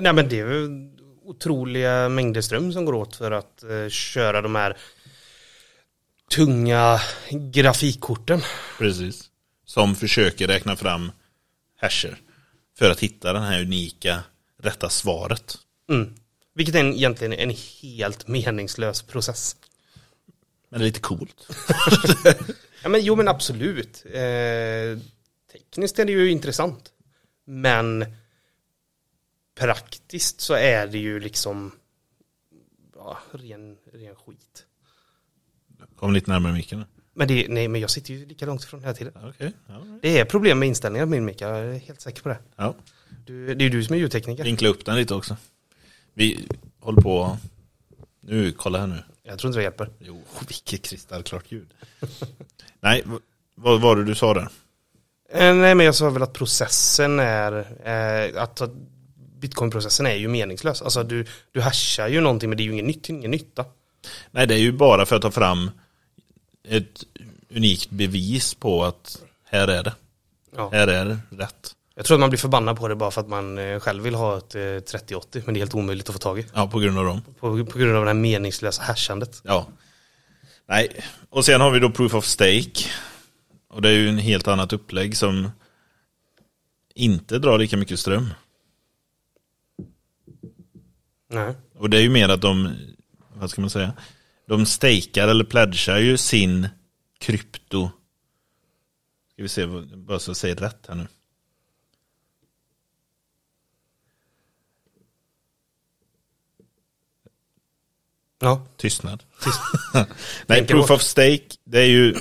Nej men det är otroliga mängder ström som går åt för att eh, köra de här tunga grafikkorten. Precis. Som försöker räkna fram hasher för att hitta den här unika rätta svaret. Mm. Vilket är en, egentligen en helt meningslös process. Men det är lite coolt. Ja, men, jo men absolut. Eh, tekniskt är det ju intressant. Men praktiskt så är det ju liksom ja, ren, ren skit. Kom lite närmare micken. Men det, nej men jag sitter ju lika långt ifrån hela tiden. Okej. Ja. Det är problem med inställningar på min mick, jag är helt säker på det. ja. Du, det är ju du som är ljudtekniker. Vinkla upp den lite också. Vi håller på. Nu, kolla här nu. Jag tror inte det hjälper. Jo, vilket kristallklart ljud. Nej, vad var det du sa där? Eh, nej men jag sa väl att processen är, eh, att bitcoinprocessen är ju meningslös. Alltså du, du hashar ju någonting men det är ju ingen, nytt, ingen nytta. Nej, det är ju bara för att ta fram ett unikt bevis på att här är det. Ja. Här är det rätt. Jag tror att man blir förbannad på det bara för att man eh, själv vill ha ett eh, 3080 men det är helt omöjligt att få tag i. Ja, på grund av dem. På, på grund av det här meningslösa hashandet. Ja. Nej, och sen har vi då proof of stake. Och det är ju en helt annat upplägg som inte drar lika mycket ström. Nej. Och det är ju mer att de, vad ska man säga, de stakar eller pledgar ju sin krypto. Ska vi se, vad- bara så jag säger rätt här nu. Ja. Tystnad. Nej, Tänker proof of stake, det är ju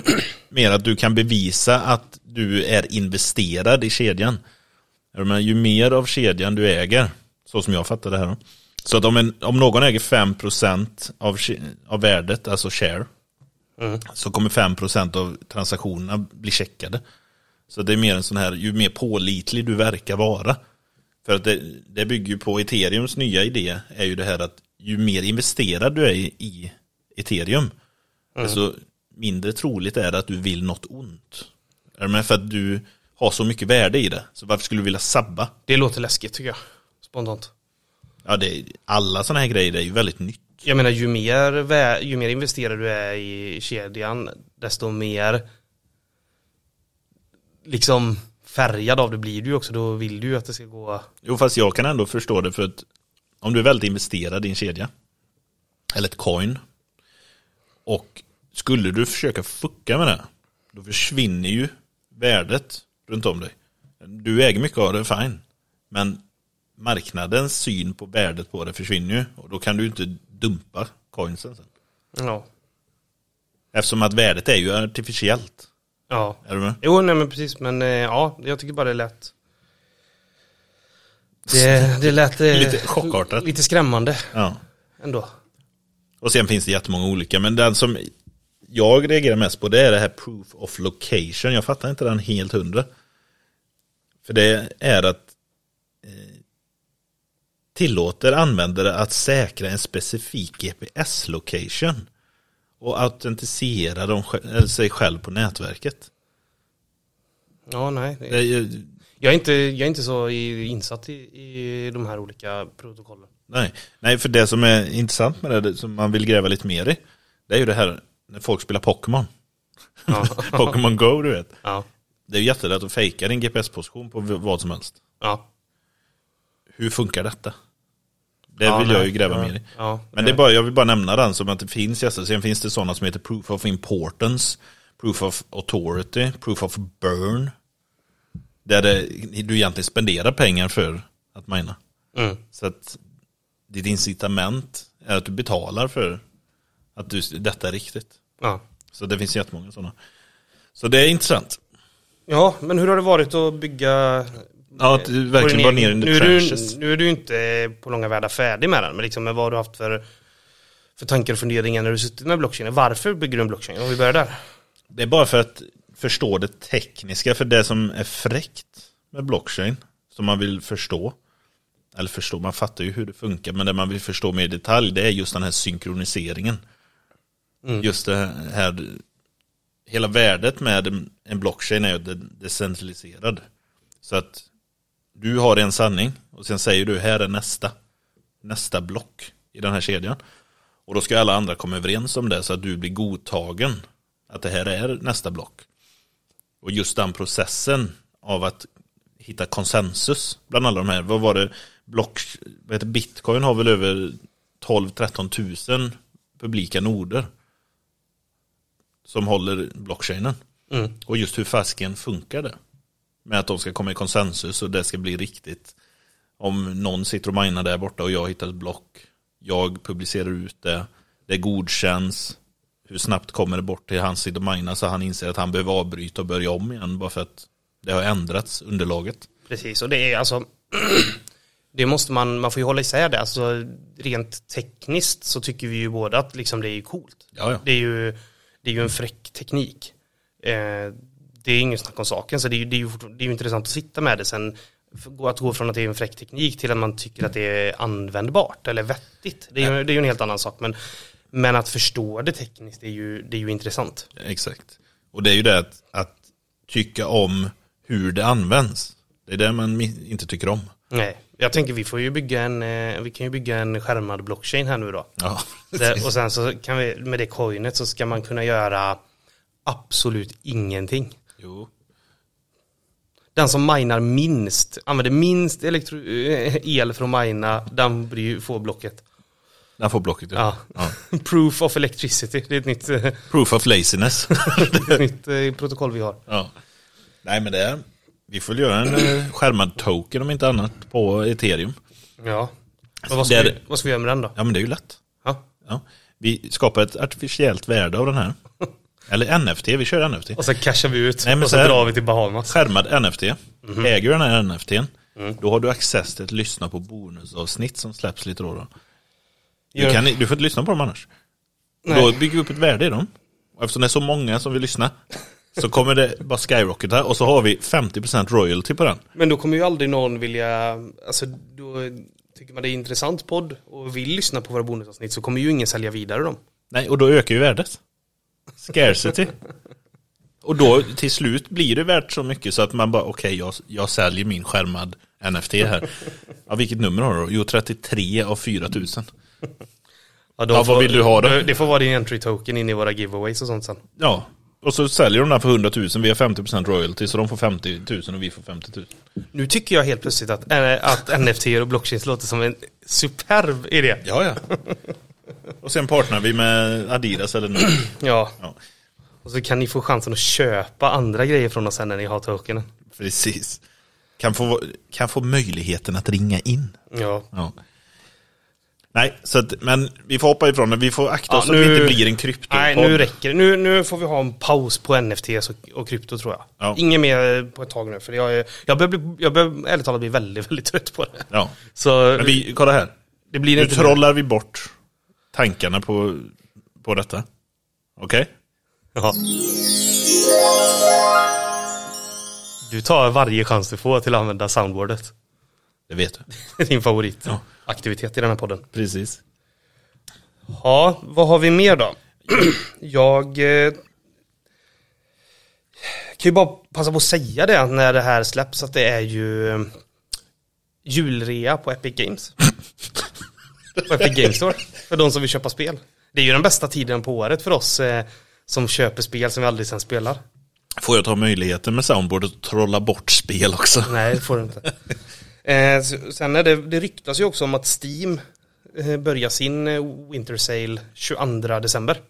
mer att du kan bevisa att du är investerad i kedjan. Ju mer av kedjan du äger, så som jag fattar det här. Så att om, en, om någon äger 5% av, av värdet, alltså share, Mm. så kommer 5% av transaktionerna bli checkade. Så det är mer en sån här, ju mer pålitlig du verkar vara. För att det, det bygger ju på ethereums nya idé, är ju det här att ju mer investerad du är i, i ethereum, desto mindre troligt är det att du vill något ont. Är med? För att du har så mycket värde i det. Så varför skulle du vilja sabba? Det låter läskigt tycker jag. Spontant. Ja, det, alla sådana här grejer är ju väldigt nytt. Jag menar ju mer, ju mer investerad du är i kedjan desto mer liksom färgad av det blir du ju också. Då vill du ju att det ska gå Jo, fast jag kan ändå förstå det för att om du är väldigt investerad i en kedja, eller ett coin, och skulle du försöka fucka med det, då försvinner ju värdet runt om dig. Du äger mycket av det, fine. Men marknadens syn på värdet på det försvinner ju, och då kan du inte dumpa coinsen sen. Ja. Eftersom att värdet är ju artificiellt. Ja. Är du med? Jo, nej men precis. Men eh, ja, jag tycker bara det lät det, det lät eh, Lite chockartat. Lite skrämmande Ja. ändå. Och sen finns det jättemånga olika, men den som jag reagerar mest på det är det här proof of location. Jag fattar inte den helt hundra. För det är att tillåter användare att säkra en specifik GPS-location. och autentisera sig själv på nätverket. Ja, nej. Det, jag, är inte, jag är inte så insatt i, i de här olika protokollen. nej, nej, för det som är intressant med det, som man vill gräva lite mer i, det är ju det här när folk spelar Pokémon. Ja. Pokémon Go, du vet. ja. Det är ju jättelätt att fejka din GPS-position på vad som helst. ja. Hur funkar detta? Det Ja, vill nej. jag ju gräva ja. mer i. Ja, Men det är bara, jag vill bara nämna den som att det finns gäster. Sen finns det sådana som heter Proof of Importance, Proof of Authority, Proof of Burn. Där det, du egentligen spenderar pengar för att mina. Mm. Så att ditt incitament är att du betalar för att du, detta är riktigt. Ja. Så det finns jättemånga sådana. Så det är intressant. ja, men hur har det varit att bygga Ja, att du verkligen var ner in the nu är, du, trenches. nu är du inte på långa vägar färdig med den, men, liksom, men vad har du haft för, för tankar och funderingar när du suttit med blockchain? Varför bygger du en blockchain? Om vi börjar där. Det är bara för att förstå det tekniska, för det som är fräckt med blockchain, som man vill förstå, eller förstå, man fattar ju hur det funkar, men det man vill förstå mer i detalj, det är just den här synkroniseringen. Mm. Just det här, hela värdet med en- blockchain är ju decentraliserad. Så att du har en sanning och sen säger du här är nästa, nästa block i den här kedjan. Och då ska alla andra komma överens om det så att du blir godtagen. Att det här är nästa block. Och just den processen av att hitta konsensus bland alla de här. Vad var det? Block, vad heter Bitcoin har väl över 12-13 tusen publika noder. Som håller blockchainen. Mm. Och just hur fasken funkar det. Med att de ska komma i konsensus och det ska bli riktigt. Om någon sitter och minar där borta och jag hittar ett block. Jag publicerar ut det. Det godkänns. Hur snabbt kommer det bort till hans sida och mina så han inser att han behöver avbryta och börja om igen bara för att det har ändrats underlaget. Precis, och det är alltså det måste man, man får ju hålla isär det. Alltså, rent tekniskt så tycker vi ju båda att liksom det är coolt. Det är ju, det är ju en fräck teknik. Eh, det är ingen snack om saken, så det är, ju, det, är ju, det är ju intressant att sitta med det. Sen att gå från att det är en fräck teknik till att man tycker att det är användbart eller vettigt. Det är ju, det är en helt annan sak. Men, men att förstå det tekniskt är ju, det är ju intressant. Exakt. Och det är ju det att, att tycka om hur det används. Det är det man inte tycker om. Nej, jag tänker vi får ju bygga en, eh, vi kan ju bygga en skärmad blockchain här nu då. Ja, och sen så kan vi, med det coinet så ska man kunna göra absolut ingenting. Jo. Den som minar minst, använder minst elektro, eh, el för att mina, den blir får blocket. Den får blocket. Ja. Ja. Ja. Proof of electricity, det är ett nytt, eh, Proof of laziness. det är ett nytt eh, protokoll vi har. ja. Nej men det är, vi får göra en skärmad token om inte annat på ethereum. Ja. Men vad, ska Det är vi, vad ska vi göra med den då? Ja men det är ju lätt. Ja. Ja. Vi skapar ett artificiellt värde av den här. Eller NFT, vi kör NFT. Och så cashar vi ut Nej, men och så så drar vi till Bahamas. Skärmad NFT. Mhm. Äger du den här NFTn, Mm. då har du access till att lyssna på bonusavsnitt som släpps lite då. och då. Du, kan, du får inte lyssna på dem annars. Nej. Då bygger vi upp ett värde i dem. Och eftersom det är så många som vill lyssna så kommer det bara skyrocketa och så har vi 50% royalty på den. Men då kommer ju aldrig någon vilja, alltså då tycker man det är intressant podd och vill lyssna på våra bonusavsnitt så kommer ju ingen sälja vidare dem. Nej, och då ökar ju värdet. Scarcity. Och då till slut blir det värt så mycket så att man bara, okej, jag, jag säljer min skärmad NFT här. Ja, vilket nummer har du då? Jo, 33 av 4000. Ja, Ja, vad vill du ha då? Det får vara din entry token in i våra giveaways och sånt sen. Ja, och så säljer de den för 100 000, vi har 50% royalty, så de får 50 000 och vi får 50 000. Nu tycker jag helt plötsligt att, äh, att NFT och blockchains låter som en superb idé. Ja, ja. Och sen partner vi med Adidas eller något. Ja. Ja, Och så kan ni få chansen att köpa andra grejer från oss sen när ni har tokenen. precis. Kan få, kan få möjligheten att ringa in. Ja. Ja. Nej, så att, men vi får hoppa ifrån det. Vi får akta Ja, oss så att det inte blir en krypto. Nej, nu räcker det. Nu, nu får vi ha en paus på NFTs och, och krypto tror jag. Ja. Inget mer på ett tag nu. För jag, jag börjar, bli, jag börjar ärligt talat bli väldigt, väldigt trött på det. Ja. Så Men vi, kolla här. det blir Nu inte mer. trollar vi bort tankarna på, på detta. Okej? Jaha. Du tar varje chans du får till att använda soundboardet. Det vet du. Din favoritaktivitet i den här podden. Precis. Ja, vad har vi mer då? Jag eh, kan ju bara passa på att säga det när det här släpps att det är ju eh, julrea på Epic Games. på Epic Games Store. För de som vill köpa spel. Det är ju den bästa tiden på året för oss eh, som köper spel som vi aldrig sen spelar. Får jag ta möjligheten med soundboard och trolla bort spel också? Nej, det får du inte. Eh, sen är det, det ryktas ju också om att Steam eh, börjar sin eh, Winter Sale 22 december.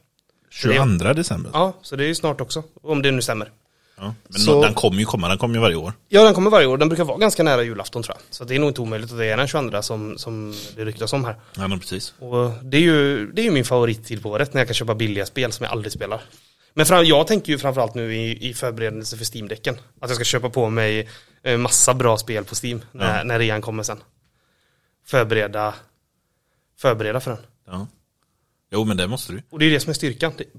22 december. Ja. Ja, så det är ju snart också, om det nu stämmer. Men Så- den kommer ju komma, den kommer ju varje år. Ja, den kommer varje år. Den brukar vara ganska nära julafton tror jag. Så det är nog inte omöjligt att det är den 22 som, som det ryktas om här. Ja, men precis. Och det är ju, det är ju min favorittid på året när jag kan köpa billiga spel som jag aldrig spelar. Men fram, jag tänker ju framförallt nu i, i förberedelse för Steam-däcken. Att jag ska köpa på mig eh, massa bra spel på Steam när, Ja. när rean kommer sen. Förbereda, förbereda för den. Ja. Jo, men det måste du. Och det är det som är styrkan. Det är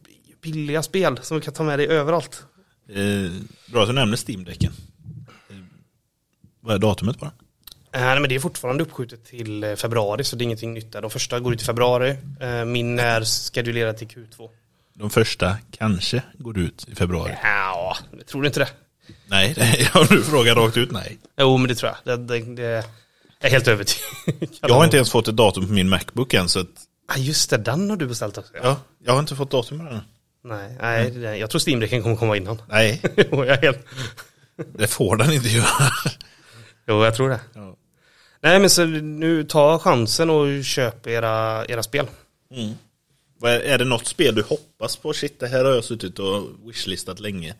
billiga spel som du kan ta med dig överallt. Eh, bra att du nämner Steam-däcken. Eh, vad är datumet på den? Eh, nej, men det är fortfarande uppskjutet till eh, februari så det är ingenting nytt där. De första går ut i februari. Eh, min är skedulerad till Q2. De första kanske går ut i februari. Ja, jag tror du inte det? Nej, om du frågar rakt ut, nej. Jo, men det tror jag. Det, det, det är jag helt övertygad Jag har inte ens fått ett datum på min Macbook än, så att, Ah, just det, den har du beställt också. Ja. ja, jag har inte fått datum på den. Nej, nej det, jag tror Steam-däcken kommer komma innan. Nej, jag är helt... det får den inte göra. jo, jag tror det. Ja. Nej, men så nu ta chansen och köp era, era spel. Är är det något spel du hoppas på? Shit, det här har jag suttit och wishlistat länge.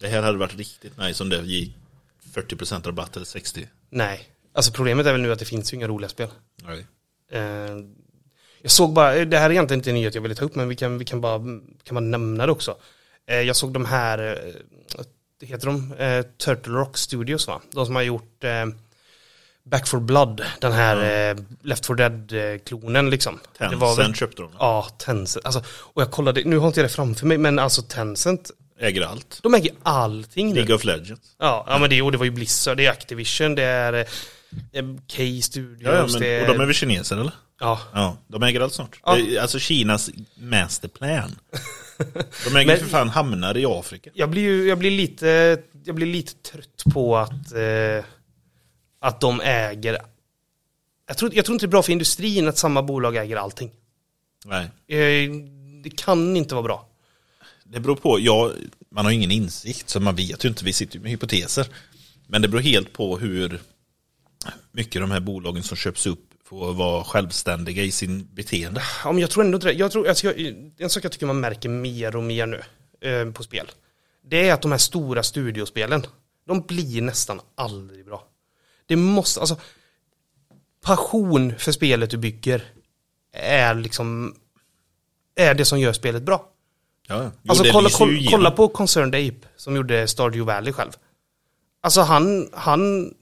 Det här hade varit riktigt nice om det gick 40% rabatt eller 60%. Nej, alltså problemet är väl nu att det finns ju inga roliga spel. Nej. Eh, jag såg bara, det här är egentligen inte en nyhet jag ville ta upp, men vi kan, vi kan, bara, kan bara nämna det också. Eh, jag såg de här, eh, heter de? Eh, Turtle Rock Studios va? De som har gjort Back for Blood, den här eh, Left for Dead-klonen liksom. Tencent köpte de. Ja, Tencent. Alltså, och jag kollade, nu har inte jag det framför mig, men alltså Tencent, Äger allt. de äger allting nu. League of Legends. Ja, ja men det, och det var ju Blizzard, det är Activision, det är eh, K Studios, Ja, ja, men, det och de är väl kineser eller? Ja, Ja, de äger allt snart. Ja. Alltså Kinas masterplan. De äger Men- för fan hamnar i Afrika. jag blir ju, jag blir lite, jag blir lite trött på att, eh, att de äger, jag tror, jag tror inte det är bra för industrin att samma bolag äger allting. Nej. Eh, det kan inte vara bra. Det beror på, ja, man har ingen insikt så man vet ju inte, vi sitter ju med hypoteser. Men det beror helt på hur mycket de här bolagen som köps upp får vara självständiga i sin beteende. Ja, men jag tror ändå inte det. Jag tror, alltså, jag, en sak jag tycker man märker mer och mer nu eh, på spel. Det är att de här stora studiospelen, de blir nästan aldrig bra. Det måste, alltså, passion för spelet du bygger är liksom, är det som gör spelet bra. Ja, jo, Alltså kolla, kolla, kolla på Concerned Ape som gjorde Stardew Valley själv. Alltså han, han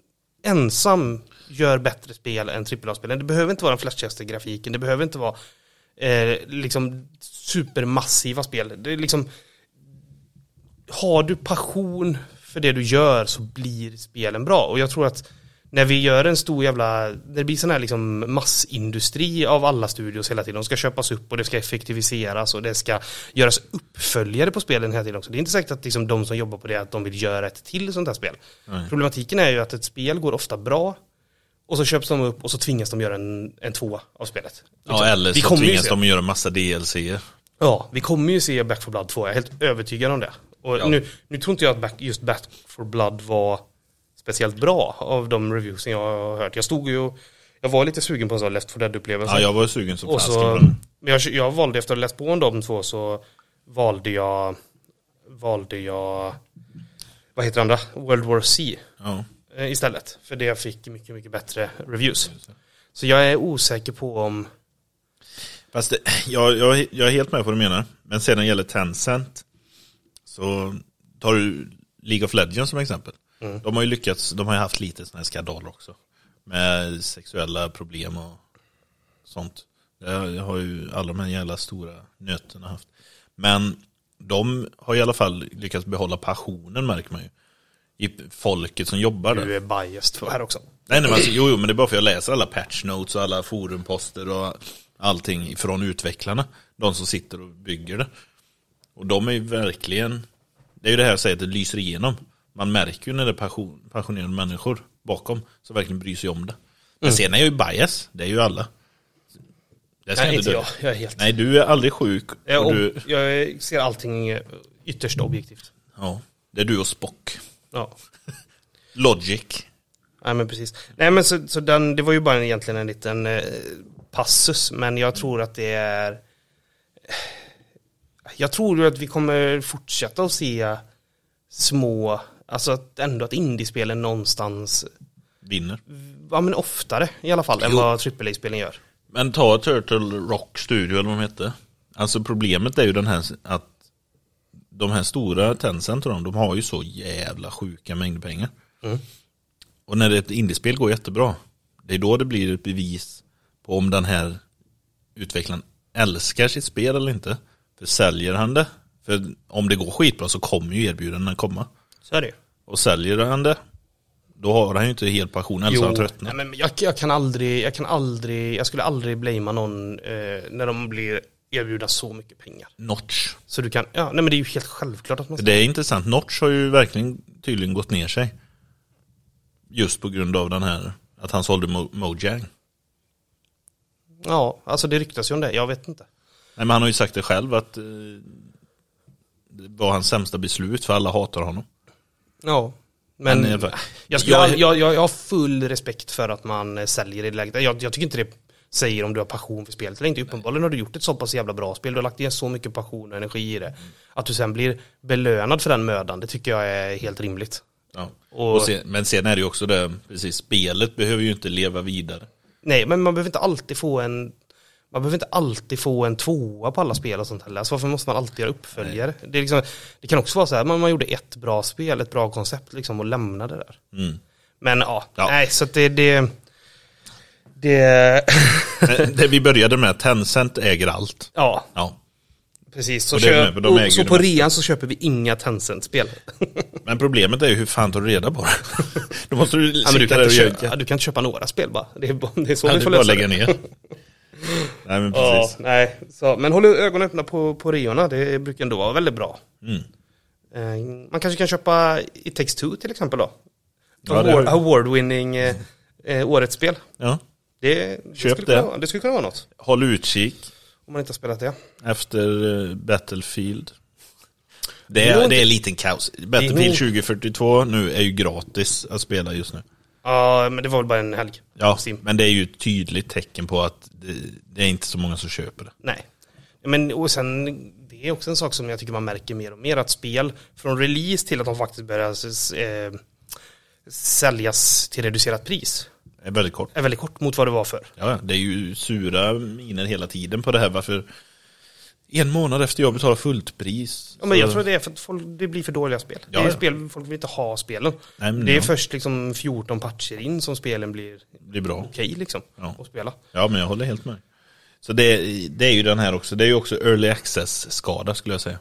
ensam gör bättre spel än AAA-spelen. Det behöver inte vara den flashigaste grafiken, det behöver inte vara eh, liksom supermassiva spel. Det är liksom har du passion för det du gör så blir spelen bra. Och jag tror att när vi gör en stor jävla, när det blir sån här liksom massindustri av alla studios hela tiden, de ska köpas upp och det ska effektiviseras och det ska göras uppföljare på spelen hela tiden också. Det är inte säkert att liksom de som jobbar på det, att de vill göra ett till sånt här spel. Nej. Problematiken är ju att ett spel går ofta bra och så köps de upp och så tvingas de göra en, en tvåa av spelet. Liksom. Ja, eller Vi så ju tvingas de göra massa DLC-er. Ja, vi kommer ju se Back for Blood 2, jag är helt övertygad om det. Och Ja. nu, nu tror inte jag att Back, just Back for Blood var speciellt bra av de reviewsen jag har hört. Jag stod ju, jag var lite sugen på en sån Left for Dead-upplevelse. Ja, jag var sugen som men jag, jag valde efter att ha läst på om de två så valde jag, valde jag, vad heter andra? World War C Ja. eh, istället. För det fick mycket, mycket bättre reviews. Så jag är osäker på om, Fast det, jag, jag, jag är helt med på vad du menar. Men sedan det gäller Tencent så tar du League of Legends som exempel. Mm. De har ju lyckats, de har ju haft lite sådana här skandaler också. Med sexuella problem och sånt. Det har ju alla de här jävla stora nöterna haft. Men de har i alla fall lyckats behålla passionen märker man ju. I folket som jobbar där. du är biased för här också. Nej, nej men alltså, jo, jo, men det är bara för att jag läser alla patch notes och alla forumposter och allting från utvecklarna. De som sitter och bygger det. Och de är ju verkligen, det är ju det här jag säger att det lyser igenom. Man märker ju när det är passion, passionerade människor bakom som verkligen bryr sig om det. Men Mm. sen är jag ju bias, det är ju alla. Det ska Nej, inte jag. Jag är helt... Nej, du är aldrig sjuk. Jag, Och du, jag ser allting ytterst objektivt. ja, det är du och Spock. Ja. Logic. Nej men precis. Nej men så, så den, det var ju bara egentligen en liten eh, passus, men jag tror att det är Jag tror ju att vi kommer fortsätta att se små, alltså att ändå att indiespelen någonstans, Vinner. ja men oftare i alla fall än Jo. vad AAA-spelen gör. Men ta Turtle Rock Studio eller vad de hette. Alltså problemet är ju den här att de här stora Tencent de, de har ju så jävla sjuka mängder pengar. Mm. Och när ett indiespel går jättebra, det är då det blir ett bevis på om den här utvecklaren älskar sitt spel eller inte. För säljer han det, för om det går skitbra så kommer ju erbjudandena komma. Så är det. Och säljer han det, då har han ju inte helt passion, eller så har han nej, tröttnat. men jag, jag kan aldrig, jag kan aldrig, jag skulle aldrig blamea någon eh, när de blir erbjudna så mycket pengar. Notch. Så du kan, ja nej men det är ju helt självklart att man ska Det är intressant. Notch har ju verkligen tydligen gått ner sig. Just på grund av den här, att han sålde Mo- Mojang. Ja, alltså det ryktas ju om det, jag vet inte. Nej men han har ju sagt det själv att eh, det var hans sämsta beslut för alla hatar honom. Ja, men, Men fall, jag, jag- jag, jag, har full respekt för att man eh, säljer i läget. Jag, jag tycker inte det säger om du har passion för spelet eller inte. Uppenbarligen har du gjort ett så pass jävla bra spel, du har lagt in så mycket passion och energi i det. Att du sen blir belönad för den mödan, det tycker jag är helt rimligt. Ja. Och- Och sen, men sen är det ju också det, precis, spelet behöver ju inte leva vidare. Nej, men man behöver inte alltid få en man behöver inte alltid få en tvåa på alla spel och sånt heller. Alltså varför måste man alltid göra uppföljare? Det, liksom, det kan också vara så här, man, man gjorde ett bra spel, ett bra koncept liksom och lämnade det där. Mm. Men ja, Ja. nej så att det, det, det det vi började med, Tencent äger allt. ja, Ja. precis. Så, köp, med, och, så på rean så köper vi inga Tencent-spel. Men problemet är ju hur fan tar du reda på det? Då måste du Ja, men du, sitta kan där och köpa, du kan inte köpa några spel bara. Det är, det är så Ja, vi du får bara lösa lägga det. ner. Nej men Ja, precis. nej. Så, men håll ögonen öppna på, på reorna, det brukar ändå vara väldigt bra. Mm. Eh, Man kanske kan köpa It takes two till exempel då. Ja, det Award, Award-winning eh, eh, årets spel. Ja. Det, det, Köp skulle kunna det. Vara, det skulle kunna vara något. Håll utkik Om man inte har spelat det. efter eh, Battlefield. Det Det är nog det är liten kaos. Det Battlefield nog- 2042 nu är ju gratis att spela just nu. Ja, men det var väl bara en helg. Ja, men det är ju ett tydligt tecken på att det, det är inte så många som köper det. Nej. Men och sen, det är också en sak som jag tycker man märker mer och mer, att spel från release till att de faktiskt börjar eh, säljas till reducerat pris är väldigt kort. är väldigt kort mot vad det var för. Ja, det är ju sura miner hela tiden på det här. Varför en månad efter jag betalar fullt pris. Ja, men jag tror det är för att folk, det blir för dåliga spel. Ja, det är ja. spel, folk vill inte ha spelen. Nej, det är ja. först liksom 14 patcher in som spelen blir blir bra. okej liksom Ja. att spela. Ja, men jag håller helt med. Så det, det är ju den här också. Det är ju också early access-skada skulle jag säga.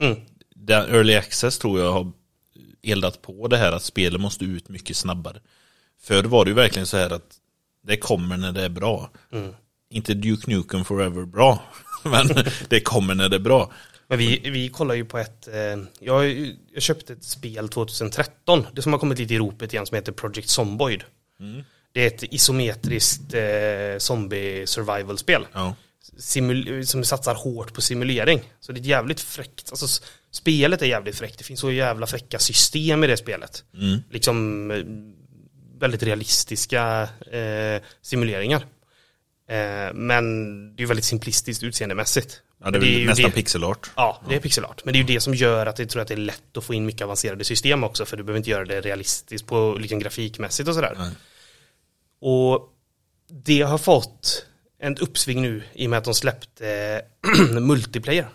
Mm. Den early access tror jag har eldat på det här att spelet måste ut mycket snabbare. Förr var det ju verkligen så här att det kommer när det är bra. Mm. Inte Duke Nukem Forever bra, men det kommer när det är bra. Men vi, vi kollar ju på ett, eh, jag, jag köpte ett spel 2013, det som har kommit lite i ropet igen som heter Project Zomboid. Mm. Det är ett isometriskt eh, zombie survival-spel. Ja. Simul- som satsar hårt på simulering. Så det är ett jävligt fräckt, alltså spelet är jävligt fräckt. Det finns så jävla fräcka system i det spelet. Mm. Liksom eh, väldigt realistiska eh, simuleringar. Eh, men det är ju väldigt simplistiskt utseendemässigt. Ja, det är väl ju nästan det- pixelart. Ja, det är pixelart. Men det är ju det som gör att jag tror att det är lätt att få in mycket avancerade system också. För du behöver inte göra det realistiskt på liksom grafikmässigt och sådär. Nej. Och det har fått en uppsving nu i och med att de släppte multiplayer.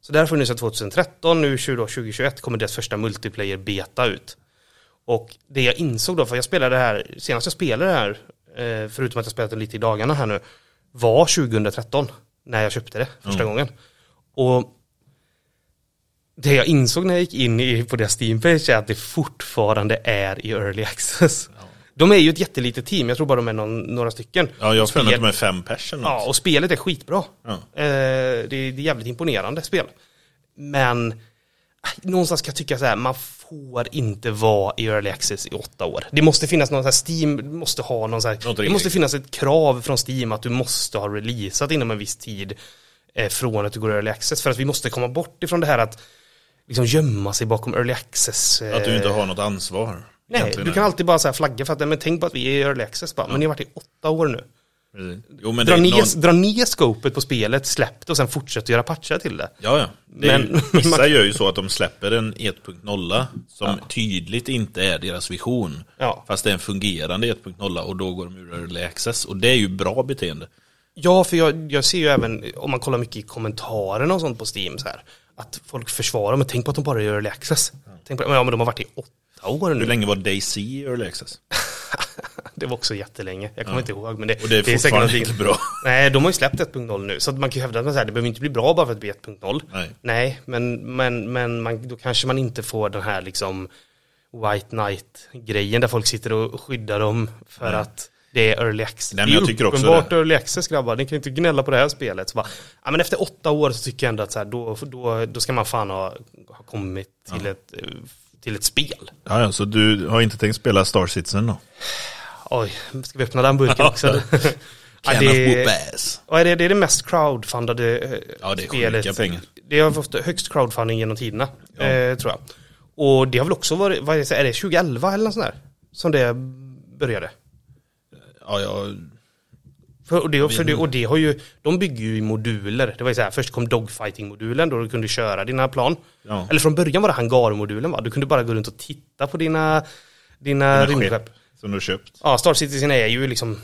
Så där har funnits sedan 2013, nu 2021 kommer deras första multiplayer beta ut. Och det jag insåg då, för jag spelade det här, senast jag spelade det här, förutom att jag spelat det lite i dagarna här nu, var 2013 när jag köpte det första Mm. gången. Och det jag insåg när jag gick in i, på deras Steam-page är att det fortfarande är i early access. De är ju ett jättelitet team, jag tror bara de är någon, några stycken. Ja, jag mig att de är fem pers eller Ja, och spelet är skitbra. Ja. Eh, det, är, det är jävligt imponerande spel. Men eh, någonstans ska jag tycka så här, man får inte vara i early access i åtta år. Det måste finnas någon så här, Steam måste ha någon så här, det måste finnas ett krav från Steam att du måste ha releasat inom en viss tid eh, från att du går early access. För att vi måste komma bort ifrån det här att liksom gömma sig bakom early access. eh, Att du inte har något ansvar. Nej, du kan alltid bara så här flagga för att, men tänk på att vi är i early access bara, men ni har varit i åtta år nu. Jo, men Dra ner, någon... dra ner scopet på spelet, släpp det och sen fortsätt göra patchar till det. Ja, ja. Det är Men- ju, vissa gör ju så att de släpper en 1.0 som tydligt inte är deras vision. Ja. Fast det är en fungerande 1.0 och då går de ur early access. Och det är ju bra beteende. Ja, för jag, jag ser ju även, om man kollar mycket i kommentarerna och sånt på Steam så här, att folk försvarar, men tänk på att de bara gör early access. Tänk på, ja, men de har varit i åtta år Hur nu. länge var DayZ i early access? Det var också jättelänge, jag kommer inte ihåg. Men det, Och det är säkert fortfarande någonting- inte bra. Nej, de har ju släppt 1.0 nu, så man kan ju hävda att man här, det behöver inte bli bra bara för att det blir 1.0. Nej. Nej, men, men, men man, då kanske man inte får den här liksom White Knight-grejen där folk sitter och skyddar dem för att det är early access. Nej, men det är jag tycker också uppenbart det. early access grabbar, ni kan ju inte gnälla på det här spelet. Så bara, ja, men efter åtta år så tycker jag ändå att så här, då, då, då ska man fan ha, ha kommit till, ett, eh, till ett spel. Ja, ja, så du har inte tänkt spela Star Citizen då? Oj, ska vi öppna den burken också? Ja, det, ja, det, det är det mest crowdfundade eh, Ja, det är spelet. sjuka pengar. Det har fått högst crowdfunding genom tiderna, eh, tror jag. Och det har väl också varit, vad är det, är det 2011 eller något sånt där? Som det började. Ja, ja, För, och, det, för det, och det har ju, de bygger ju i moduler. Det var ju så här, först kom dogfighting-modulen då du kunde köra dina plan. Ja. Eller från början var det hangarmodulen va? Du kunde bara gå runt och titta på dina, dina rymdskepp. Som du har köpt. Ja, Star Citizen är ju liksom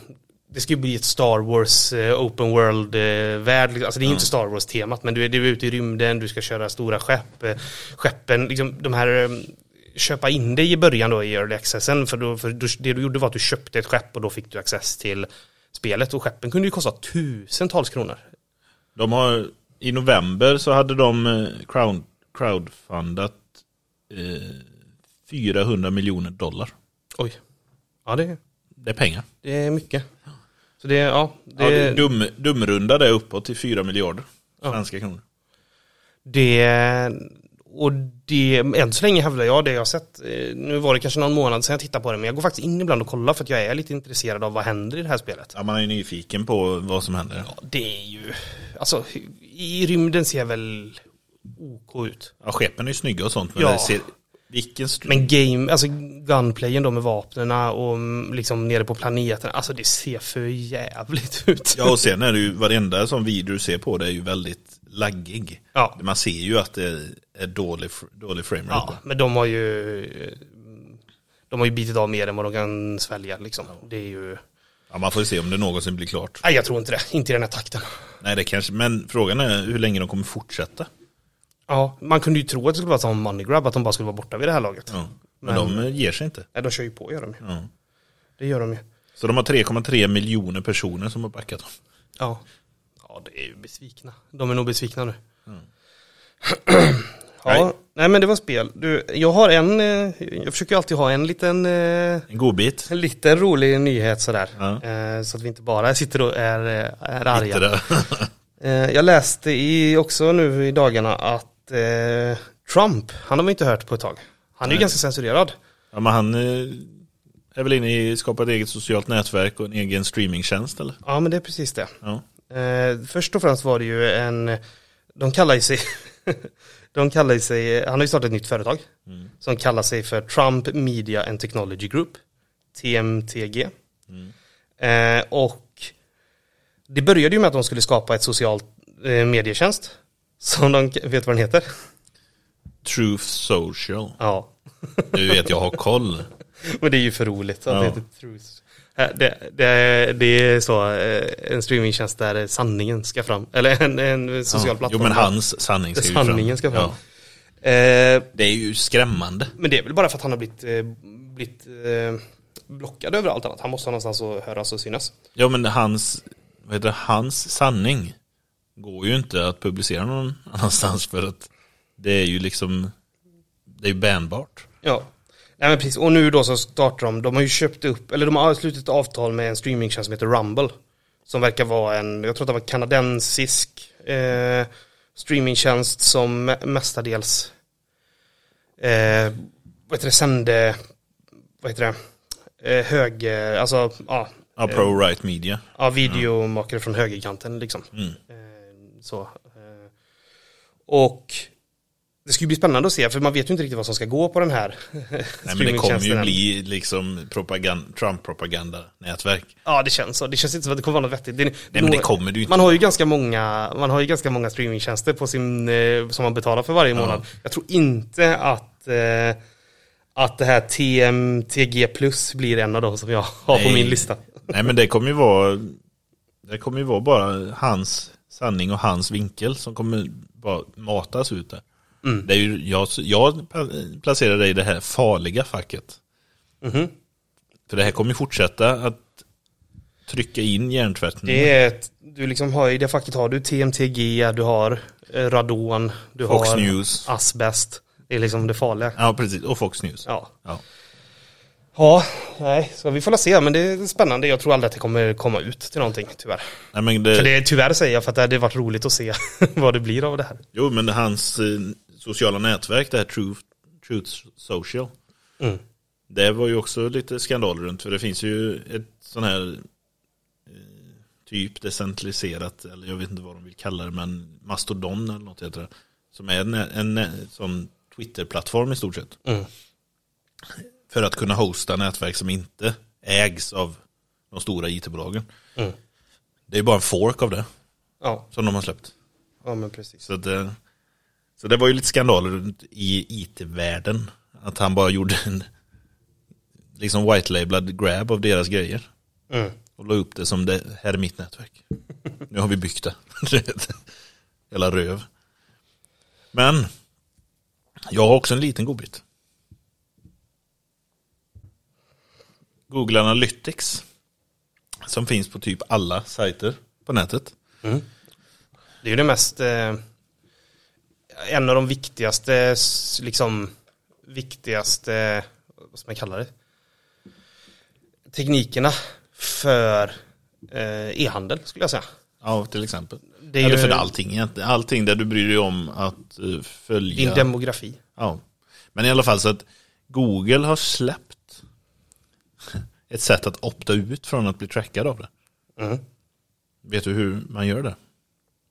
det ska ju bli ett Star Wars eh, open world eh. Alltså det är ju inte Star Wars temat men du är, du är ute i rymden, du ska köra stora skepp. Eh, skeppen, liksom de här eh, köpa in dig i början då i early accessen för, då, för då, det du gjorde var att du köpte ett skepp och då fick du access till spelet och skeppen kunde ju kosta tusentals kronor. De har, i november så hade de eh, crowd, crowdfundat eh, 400 miljoner dollar. Oj. Ja, det, Det är pengar. det är mycket. Så det, ja, det, Ja, det dum, dumrunda det uppåt till 4 miljarder svenska kronor. Det, och det, än så länge hävdar jag det jag har sett, eh, nu var det kanske någon månad sedan jag tittade på det, men jag går faktiskt in ibland och kollar för att jag är lite intresserad av vad händer i det här spelet. Ja, man är ju nyfiken på vad som händer. Det är ju, alltså i rymden ser väl OK ut. Ja, skeppen är ju snygga och sånt, men Ja. det ser, vilken Men game, alltså gunplayen då med vapnena och mm, liksom nere på planeten, alltså det ser för jävligt ut. Ja, och sen är det ju varenda sån video du ser på det är ju väldigt laggig. Ja. Man ser ju att det är dålig, dålig framerate. Ja, men de har ju de har ju bitit av mer än vad de kan svälja liksom. Det är ju, Ja, man får ju se om det någonsin blir klart. nej jag tror inte det, inte i den här takten. Nej, det kanske, men frågan är hur länge de kommer fortsätta. Ja, man kunde ju tro att det skulle vara som money grab, att de bara skulle vara borta vid det här laget. Ja. Men, Men- de eh, ger sig inte. Nej, de kör ju på, gör de ju. Ja. Det gör de ju. Så de har 3,3 miljoner personer som har backat dem. Ja. Ja, det är ju besvikna. De är nog besvikna nu. Nej. ja, nej men det var spel. Du, jag har en, eh, jag försöker alltid ha en liten, eh, En godbit. en liten rolig nyhet sådär. Ja. Så att vi inte bara sitter och är, är arga. Jag läste i, också nu i dagarna att eh, Trump, han har vi inte hört på ett tag. Han är ju ganska censurerad. ja, men han eh, är väl inne i skapa ett eget socialt nätverk och en egen streamingtjänst eller? Ja, men det är precis det. Ja. Eh, först och främst var det ju en, de kallar ju sig, de kallar sig, han har ju startat ett nytt företag som kallar sig för Trump Media and Technology Group, TMTG. Eh, och det började ju med att de skulle skapa ett socialt eh, medietjänst som de, vet vad den heter? Truth Social. Ja, Du vet, jag har koll. men det är ju för roligt att Ja. det heter Truth. Det, det, det är så, eh, en streamingtjänst där sanningen ska fram, eller en, en social Ja. plattform. Jo, men hans sanning ska ju fram. Sanningen ska fram. Ja. Eh, Det är ju skrämmande. men det är väl bara för att han har blivit, eh, blivit eh, blockad över allt annat. Han måste ha någonstans att höras och synas. Ja, men hans, vad heter det, hans sanning går ju inte att publicera någon annanstans för att det är ju liksom, det är ju bannbart. Ja. Nej men precis, och nu då så startar de, de har ju köpt upp, eller de har slutit avtal med en streamingtjänst som heter Rumble. Som verkar vara en, jag tror att det var kanadensisk eh, streamingtjänst som mestadels eh, vad heter det, sände, vad heter det, eh, hög, alltså ja. Ja, pro-right media. Ja, videomakare mm. från högerkanten liksom. Mm. Så. Eh, och det ska bli spännande att se, för man vet ju inte riktigt vad som ska gå på den här Nej men det kommer ju bli liksom Trump-propaganda-nätverk. Ja det känns så, det känns inte som att det kommer vara något vettigt. Det, Nej men det kommer du inte. Man har ju ganska många, man har ju ganska många streamingtjänster på sin, eh, som man betalar för varje månad. Ja. Jag tror inte att eh, att det här TMTG plus blir en av dem som jag har Nej. på min lista. Nej men det kommer ju vara Det kommer ju vara bara hans sanning och hans vinkel som kommer bara matas ut där. Mm. Det är ju, jag, jag placerar dig i det här farliga facket. Mm. För det här kommer ju fortsätta att trycka in hjärntvätten. Det är ett, du liksom har, i det facket har du TMTG, du har eh, radon, du Fox har News. asbest. Det är liksom det farliga. Ja, precis. Och Fox News. Ja. ja. Ja, nej, så vi får se, men det är spännande. Jag tror aldrig att det kommer komma ut till någonting, tyvärr. Nej, men det... För det tyvärr säger jag för att det hade varit roligt att se vad det blir av det här. Jo, men hans eh, sociala nätverk, det här Truth, Truth Social. Mm. Det var ju också lite skandal runt, för det finns ju ett sån här eh, typ decentraliserat, eller jag vet inte vad de vill kalla det, men Mastodon eller något heter det. Som är en, en, en sån Twitter-plattform i stort sett. Mm. För att kunna hosta nätverk som inte ägs av de stora it-bolagen. Mm. Det är bara en fork av det. Ja. Som de har släppt. Ja men precis. Så det, så det var ju lite skandaler i it-världen. Att han bara gjorde en liksom white-labelad grab av deras grejer. Mm. Och la upp det som det här är mitt nätverk. nu har vi byggt det. Jävla röv. Men jag har också en liten godbit. Google Analytics. Som finns på typ alla sajter på nätet. Mm. Det är ju det mest eh, en av de viktigaste liksom viktigaste vad ska man kalla det teknikerna för eh, e-handel skulle jag säga. Ja, till exempel. Det är Eller för ju... allting Allting där du bryr dig om att uh, följa. Din demografi. Ja. Men i alla fall så att Google har släppt ett sätt att opta ut från att bli trackad av det. Mm. Vet du hur man gör det?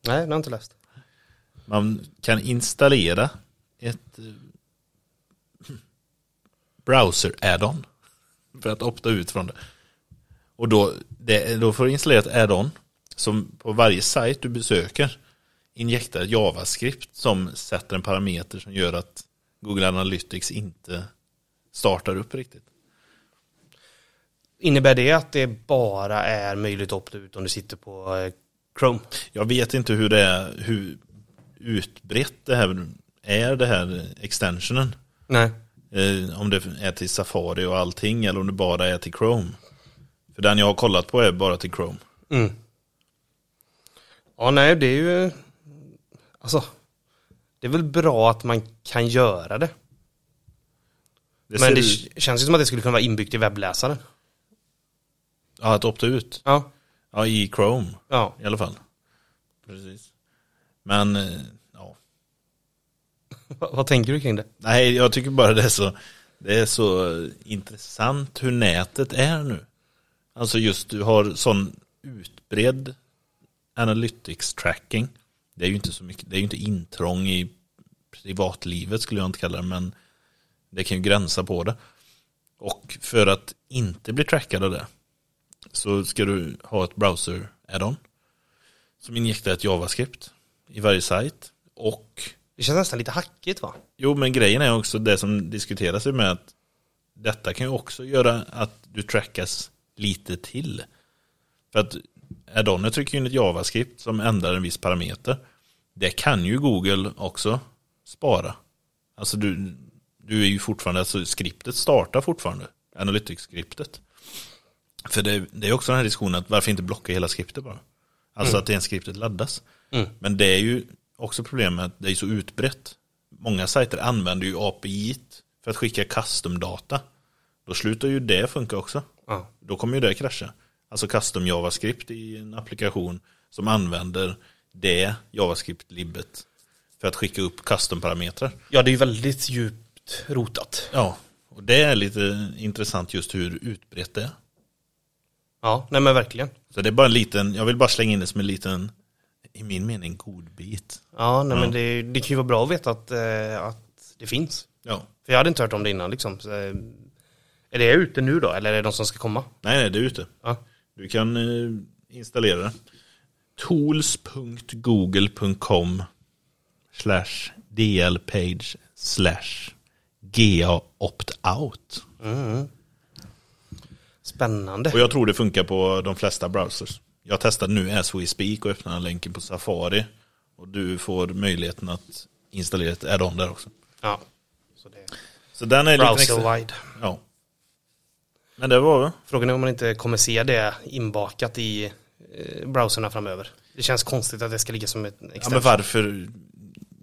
Nej, det har jag inte läst. Man kan installera ett eh, browser add-on för att opta ut från det. Och då, det, då får du installera ett add-on som på varje sajt du besöker injektar JavaScript som sätter en parameter som gör att Google Analytics inte startar upp riktigt. Innebär det att det bara är möjligt att opta ut om du sitter på eh, Chrome? Jag vet inte hur det är, hur utbrett det här är, det här extensionen. Nej. Eh, om det är till Safari och allting eller om det bara är till Chrome. För den jag har kollat på är bara till Chrome. Mm. Ja, nej, det är ju... Alltså, det är väl bra att man kan göra det. det Men det känns ju som att det skulle kunna vara inbyggt i webbläsaren. Ja, att opta ut? Ja. Ja, i Chrome. Ja. I alla fall. Precis. Men, eh, ja. Vad tänker du kring det? Nej, jag tycker bara det är så, det är så intressant hur nätet är nu. Alltså just du har sån utbredd analytics tracking. Det är ju inte så mycket, det är ju inte intrång i privatlivet skulle jag inte kalla det, men det kan ju gränsa på det. Och för att inte bli trackad av det så ska du ha ett browser add-on som injekterar ett JavaScript i varje sajt och det känns nästan lite hackigt va? Jo men grejen är också det som diskuteras med att detta kan ju också göra att du trackas lite till. För att add trycker in ett JavaScript som ändrar en viss parameter. Det kan ju Google också spara. Alltså du, du är ju fortfarande, alltså skriptet startar fortfarande. Analytics-skriptet. För det, det, är också den här diskussionen att varför inte blocka hela skriptet bara? Alltså mm. att det en skriptet laddas. Mm. Men det är ju också problemet att det är så utbrett. Många sajter använder ju API för att skicka custom-data, då slutar ju det funka också. Ja. Då kommer ju det krascha. Alltså custom JavaScript i en applikation som använder det JavaScript-libbet för att skicka upp custom-parametrar. ja, det är ju väldigt djupt rotat. Ja, och det är lite intressant just hur utbrett det är. Ja, nej men verkligen. Så det är bara en liten, jag vill bara slänga in det som en liten, i min mening, godbit. Ja, nej Ja. men det, det kan ju vara bra att veta att, eh, att det finns. Ja, För jag hade inte hört om det innan liksom. Så, eh, är det ute nu då, eller är det de som ska komma? nej, nej det är ute. Ja. Du kan eh, installera det. tools.google.com slash dlpage slash ga opt-out. Mm. Spännande. Och jag tror det funkar på de flesta browsers. Jag testade nu as we speak och öppnade länken på Safari. Och du får möjligheten att installera ett add-on där också. Ja. Så det Så den är lite extra. browser-wide. Ja. Men det var väl. Frågan är om man inte kommer se det inbakat i eh, browserna framöver. Det känns konstigt att det ska ligga som ett Ja, extension. men varför?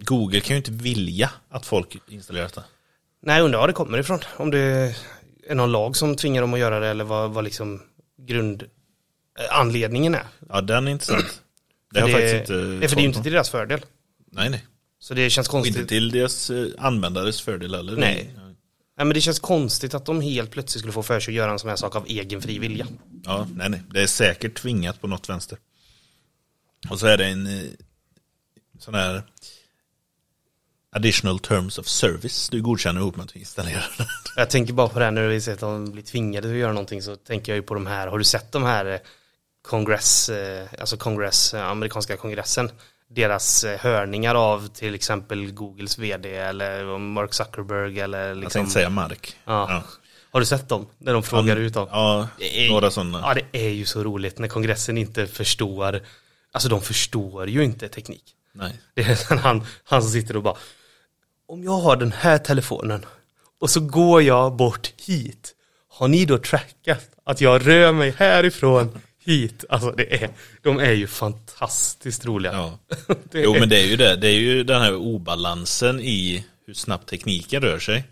Google kan ju inte vilja att folk installerar detta. Nej, undrar var det kommer ifrån. Om det är någon lag som tvingar dem att göra det eller vad, vad liksom grund eh, är. Ja, den är intressant. Det har det, faktiskt inte nej, för det är ju inte till deras fördel. Nej, nej. Så det känns Och konstigt. inte till deras eh, användares fördel heller. Nej. Nej, men det känns konstigt att de helt plötsligt skulle få för sig att göra en sån här sak av egen fri vilja. Ja, nej, nej. Det är säkert tvingat på något vänster. Och så är det en eh, sån här additional terms of service du godkänner ihop med att du installerar den. Jag tänker bara på det här när vi ser att de blir tvingade att göra någonting så tänker jag ju på de här, har du sett de här eh, kongress, eh, alltså kongress, eh, amerikanska kongressen, deras hörningar av till exempel Googles vd eller Mark Zuckerberg eller Jag liksom, tänkte säga Mark. ja. Har du sett dem? När de frågar ut dem? Ja, några sådana. Ja, det är ju så roligt när kongressen inte förstår, alltså de förstår ju inte teknik. Nej. Det är han, han sitter och bara Om jag har den här telefonen och så går jag bort hit Har ni då trackat att jag rör mig härifrån hit? Alltså det är, de är ju fantastiskt roliga. Ja. Jo men det är ju det. Det är ju den här obalansen i hur snabbt tekniken rör sig.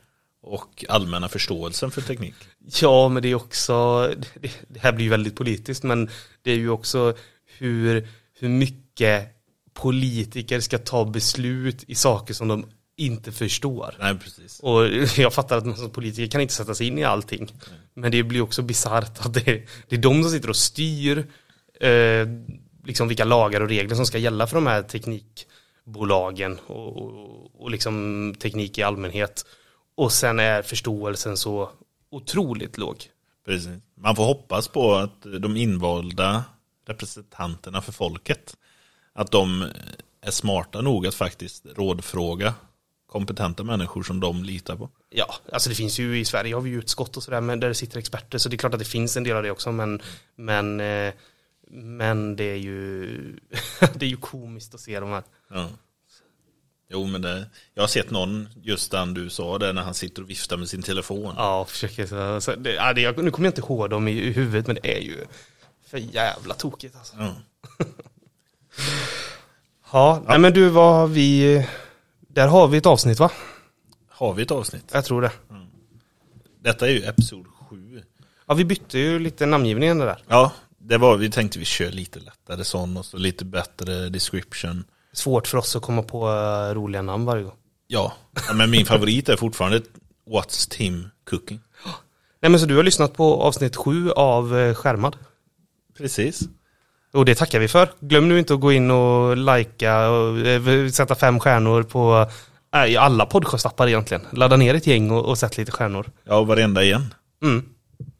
Och allmänna förståelsen för teknik. Ja, men det är också, det, det här blir ju väldigt politiskt, men det är ju också hur, hur mycket politiker ska ta beslut i saker som de inte förstår. Nej precis. Och jag fattar att man som politiker kan inte sätta sig in i allting. Men det blir också bisarrt att det, det är de som sitter och styr eh, liksom vilka lagar och regler som ska gälla för de här teknikbolagen och, och, och liksom teknik i allmänhet. Och sen är förståelsen så otroligt låg. Precis. Man får hoppas på att de invalda representanterna för folket, att de är smarta nog att faktiskt rådfråga kompetenta människor som de litar på. Ja, alltså det finns ju i Sverige har vi ju utskott och sådär men där sitter experter så det är klart att det finns en del av det också men men eh, men det är ju det är ju komiskt att se de här. Ja. Jo men det, jag har sett någon, just den du sa där när han sitter och viftar med sin telefon. Ja, försöker så, så det, ja, det, jag, nu kommer jag inte ihåg dem i, i huvudet men det är ju för jävla tokigt alltså. Ja. Ja, nej men du vad har vi där har vi ett avsnitt va? Har vi ett avsnitt? Jag tror det. Detta är ju episod 7. Ja, vi bytte ju lite namngivningen där. Ja, det var, vi tänkte vi kör lite lättare sån och så lite bättre description. Svårt för oss att komma på eh, roliga namn varje gång. Ja, men min favorit är fortfarande What's Tim Cooking. Nej men så du har lyssnat på avsnitt sju av eh, Skärmad. Precis. Och det tackar vi för. Glöm nu inte att gå in och likea och eh, sätta fem stjärnor på eh, i alla podcastappar egentligen. Ladda ner ett gäng och, och sätt lite stjärnor. Ja, varenda igen. Mm.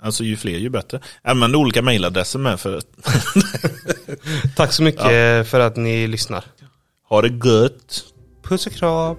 Alltså ju fler ju bättre. Använd olika mailadresser med för Tack så mycket för att ni lyssnar. ha det gött. Puss och kram.